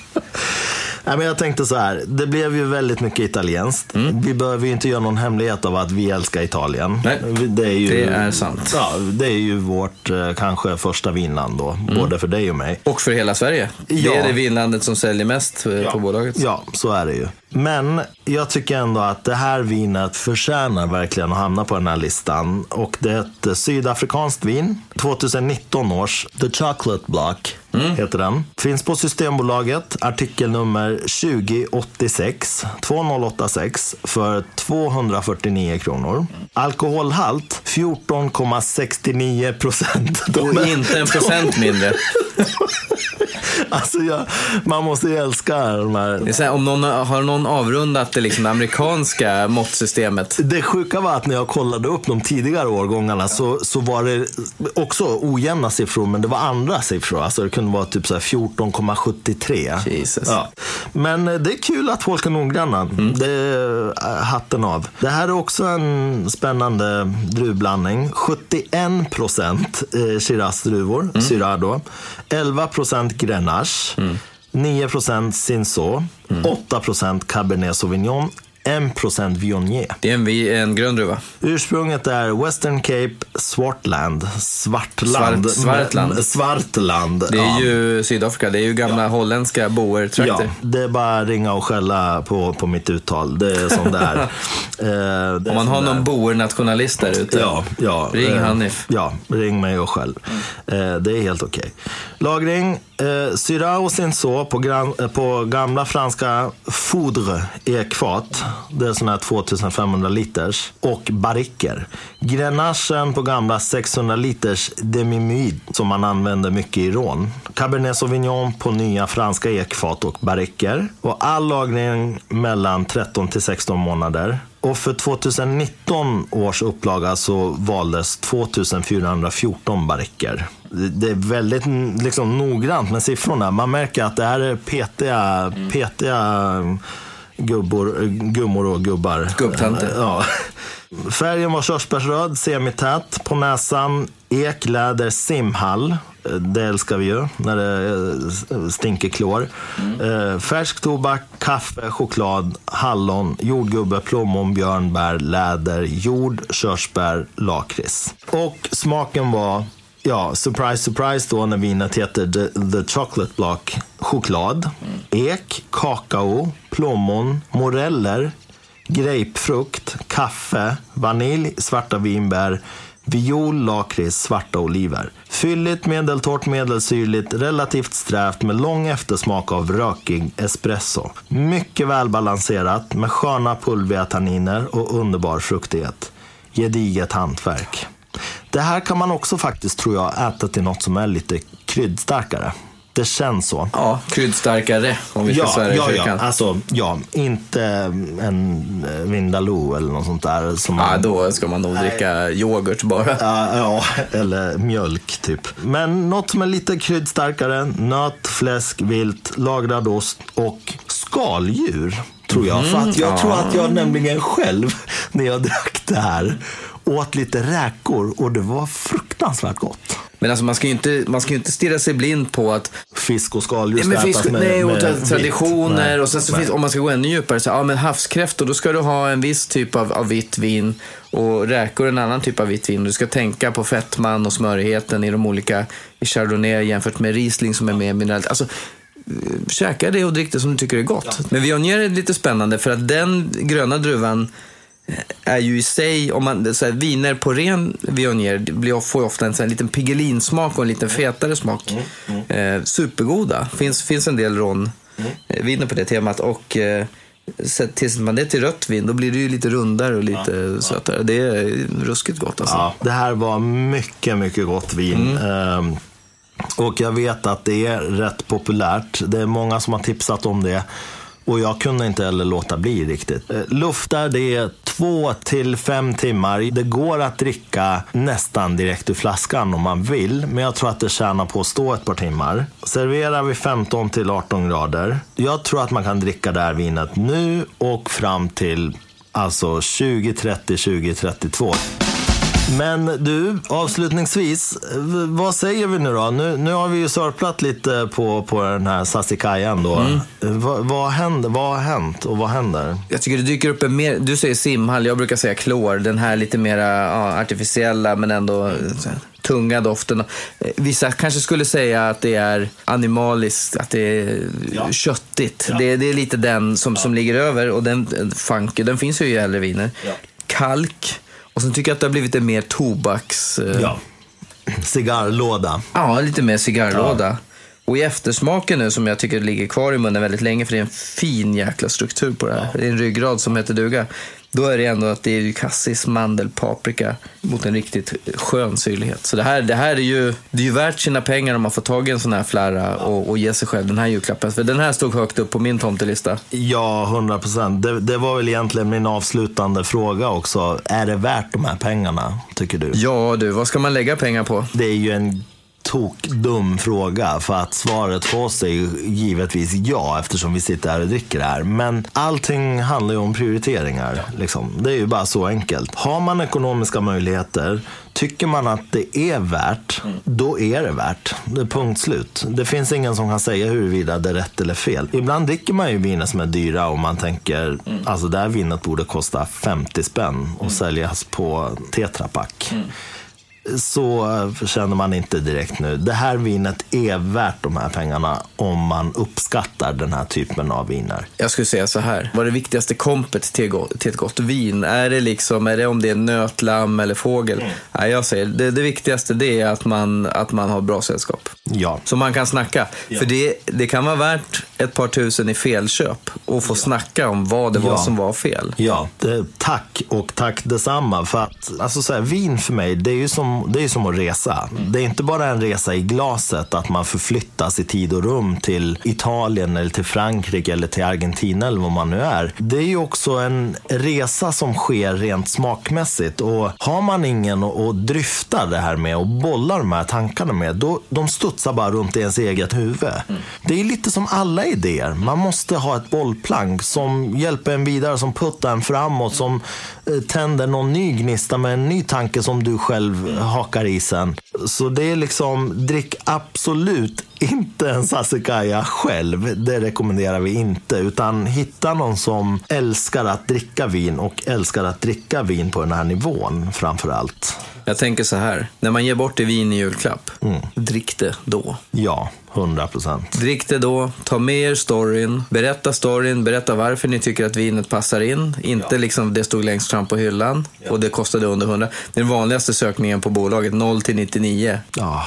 Nej, men jag tänkte så här, det blev ju väldigt mycket italienskt. Vi behöver ju inte göra någon hemlighet av att vi älskar Italien. Nej, det är, ju, det är sant. Ja, det är ju vårt eh, kanske första vinland då, både för dig och mig. Och för hela Sverige. Det Ja. är det vinlandet som säljer mest eh, på bolaget. Ja, så är det ju. Men jag tycker ändå att det här vinet förtjänar verkligen att hamna på den här listan. Och det är ett sydafrikanskt vin. 2019 års The Chocolate Block heter den. Finns på Systembolaget, artikelnummer 2086 2086 för 249 kronor. Alkoholhalt 14,69 procent. Och inte en procent mindre. Alltså jag, man måste ju älska de här Det här, om någon, har någon avrundat det liksom amerikanska måttsystemet? Det sjuka var att när jag kollade upp de tidigare årgångarna så, så var det också ojämna siffror, men det var andra siffror. Alltså det kunde vara typ så här 14,73. Jesus. Ja. Men eh, det är kul att folk är noggranna. Det är eh, hatten av. Det här är också en spännande druvblandning. 71 procent eh, Shiraz-druvor, Syrah då. 11 procent Grenache. 9 procent Cinsault. 8 procent Cabernet Sauvignon. 1 procent Viognier. Det är en, en grön druva. Ursprunget är Western Cape Swartland. Svartland. Svart- Svartland. Svartland. Det är ja. ju Sydafrika, det är ju gamla holländska Ja, boertrakter. det är bara ringa och skälla på, på mitt uttal. Det är som det är. Eh, det Om man har någon boernationalist där ute. Ja, ja. Ring eh, Hanif. Ja, ring mig och själv. Eh, det är helt okej. Lagring. Eh, Syrah och Cinsault på, gran, eh, på gamla franska foudre ekfat. Det är sådana här 2500 liters. Och barriker. Grenachen på gamla 600 liters demi som man använder mycket i rån. Cabernet Sauvignon på nya franska ekfat och barriker. Och all lagring mellan 13 till 16 månader. Och för 2019 års upplaga så valdes 2414 barriker. Det är väldigt liksom, noggrant med siffrorna. Man märker att det här är petiga, petiga gubbor, gummor och gubbar. Gubbtanter. Ja. Färgen var körsbärsröd, semität. På näsan ek, läder, simhall. Det älskar vi ju när det eh, stinker klor. Eh, Färsk tobak, kaffe, choklad, hallon, jordgubbe, plommon, björnbär, läder, jord, körsbär, lakrits. Och smaken var, ja, surprise, surprise då när vinet heter The, the Chocolate Block. Choklad, ek, kakao, plommon, moreller, grapefrukt, kaffe, vanilj, svarta vinbär, viol, lakrits, svarta oliver. Fylligt, medeltorrt, medelsyrligt, relativt strävt med lång eftersmak av rökig espresso. Mycket välbalanserat med sköna pulviga tanniner och underbar fruktighet. Gediget hantverk. Det här kan man också faktiskt, tror jag, äta till något som är lite kryddstarkare. Det känns så. Ja, kryddstarkare om vi ska Ja, svära i ja, ja. Alltså, ja. Inte en eh, Vindaloo eller något sånt där. Som Ja, man, då ska man nog dricka yoghurt bara. Ja, ja, eller mjölk typ. Men något som är lite kryddstarkare. Nöt, fläsk, vilt, lagrad ost och skaldjur. Tror jag. För att jag tror att jag nämligen själv, när jag drack det här, åt lite räkor och det var fruktansvärt gott. Men alltså man ska ju inte, man ska inte stirra sig blind på att Fisk och skaldjur ska ätas med, nej, och med traditioner Nej. och sen så Nej. finns, om man ska gå ännu djupare, så, ja men havskräftor, då ska du ha en viss typ av, av vitt vin och räkor en annan typ av vitt vin. Du ska tänka på fettman och smörigheten i de olika, i chardonnay jämfört med riesling som är mer mineralt. Alltså, eh, käka det och drick det som du tycker är gott. Men Viognier är lite spännande för att den gröna druvan är ju i sig, om man, så här, viner på ren Viognier blir, får ju ofta en sån här liten pigelinsmak och en lite fetare smak. Eh, supergoda. Finns, finns en del rån eh, viner på det temat. Och eh, så tillsätter man det till rött vin, då blir det ju lite rundare och lite sötare. Det är ruskigt gott alltså. Ja, det här var mycket, mycket gott vin. Ehm, och jag vet att det är rätt populärt. Det är många som har tipsat om det. Och jag kunde inte heller låta bli riktigt. Eh, Luftar det är två till fem timmar. Det går att dricka nästan direkt ur flaskan om man vill. Men jag tror att det tjänar på att stå ett par timmar. Serverar vi 15 till 18 grader. Jag tror att man kan dricka det här vinet nu och fram till alltså 2030, 2032. Men du, avslutningsvis, vad säger vi nu då? Nu, nu har vi ju sörplat lite på, på den här Sassikajan då. Va, vad, händer, vad har hänt och vad händer? Jag tycker det dyker upp en mer, du säger simhall, jag brukar säga klor. Den här lite mera ja, artificiella men ändå tunga doften. Eh, Vissa kanske skulle säga att det är animaliskt, att det är Ja. köttigt. Det, det är lite den som, som ligger över och den eh, funky, den finns ju i äldre viner. Ja. Kalk. Och sen tycker jag att det har blivit en mer tobaks... eh, Ja. Cigarrlåda. Ja, lite mer cigarrlåda. Och i eftersmaken nu som jag tycker ligger kvar i munnen väldigt länge för det är en fin jäkla struktur på det här. Det är en ryggrad som heter duga. Då är det ändå att det är ju cassis, mandel, paprika mot en riktigt skön syrlighet. Så det här, det här är ju, det är ju värt sina pengar om man får tag i en sån här flära och, och ge sig själv den här julklappen. För den här stod högt upp på min tomtelista. Ja, 100 procent. Det, det var väl egentligen min avslutande fråga också. Är det värt de här pengarna, tycker du? Ja du, vad ska man lägga pengar på? Det är ju en tokdum fråga för att svaret på oss är ju givetvis ja eftersom vi sitter här och dricker det här. Men allting handlar ju om prioriteringar. Liksom. Det är ju bara så enkelt. Har man ekonomiska möjligheter, tycker man att det är värt, då är det värt. Det är punkt slut. Det finns ingen som kan säga huruvida det är rätt eller fel. Ibland dricker man ju viner som är dyra och man tänker, alltså det här vinet borde kosta 50 spänn och säljas på tetrapack så känner man inte direkt nu. Det här vinet är värt de här pengarna om man uppskattar den här typen av viner. Jag skulle säga så här. Vad är det viktigaste kompet till, till ett gott vin? Är det liksom, är det om det är nöt, lamm eller fågel? Nej, jag säger det, det viktigaste det är att man, att man har bra sällskap. Ja, Så man kan snacka. För det, det kan vara värt ett par tusen i felköp och få snacka om vad det var Ja. som var fel. ja det, tack och tack detsamma. För att, alltså så här, vin för mig, det är ju som, det är som att resa. Det är inte bara en resa i glaset, att man förflyttas i tid och rum till Italien eller till Frankrike eller till Argentina eller vad man nu är. Det är ju också en resa som sker rent smakmässigt. Och har man ingen att, dryfta det här med och bolla de här tankarna med, då de studsar bara runt i ens eget huvud. Det är lite som alla idéer. Man måste ha ett bollplank som hjälper en vidare, som puttar en framåt, som eh, tänder någon ny gnista med en ny tanke som du själv eh, hakar i sen. Så det är liksom, drick absolut inte en Sassicaia själv. Det rekommenderar vi inte. Utan hitta någon som älskar att dricka vin och älskar att dricka vin på den här nivån framför allt. Jag tänker så här. När man ger bort det vin i julklapp, Mm. drick det då. Ja, 100 procent. Drick det då, ta med er storyn, berätta storyn, berätta varför ni tycker att vinet passar in. Inte liksom det stod längst fram på hyllan och det kostade under 100. Den vanligaste sökningen på bolaget 0 till 99. Ja,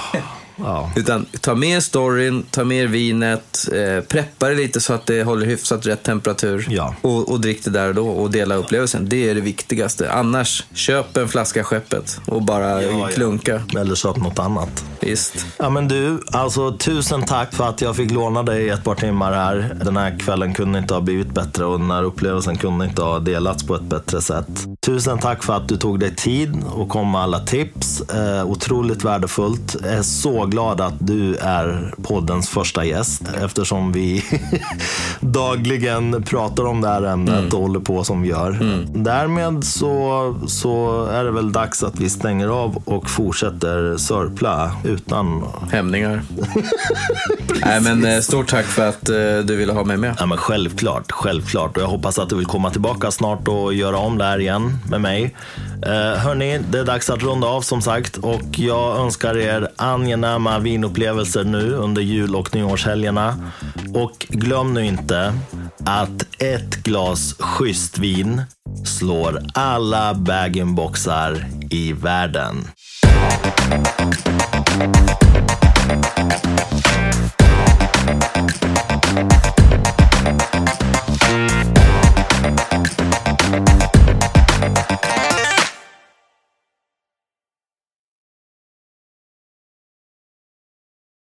Ja. Utan ta med storyn, ta med vinet, eh, preppa det lite så att det håller hyfsat rätt temperatur. Ja. Och, och drick det där och då och dela upplevelsen. Det är det viktigaste. Annars, köp en flaska skeppet och bara Ja, klunka. Eller köp något annat. Visst. Ja men du, alltså tusen tack för att jag fick låna dig ett par timmar här. Den här kvällen kunde inte ha blivit bättre och den här upplevelsen kunde inte ha delats på ett bättre sätt. Tusen tack för att du tog dig tid och kom med alla tips. Eh, otroligt värdefullt. Jag är så glad att du är poddens första gäst eftersom vi dagligen pratar om det här ämnet och håller på som vi gör. Därmed så, så är det väl dags att vi stänger av och fortsätter sörpla utan Hämningar. Nej, men eh, stort tack för att eh, du ville ha mig med. Ja, men självklart, självklart. Och jag hoppas att du vill komma tillbaka snart och göra om det här igen med mig. Eh, hörni, det är dags att runda av som sagt och jag önskar er angenäma vinupplevelser nu under jul och nyårshelgerna. Och glöm nu inte att ett glas schysst vin slår alla bag boxar i världen.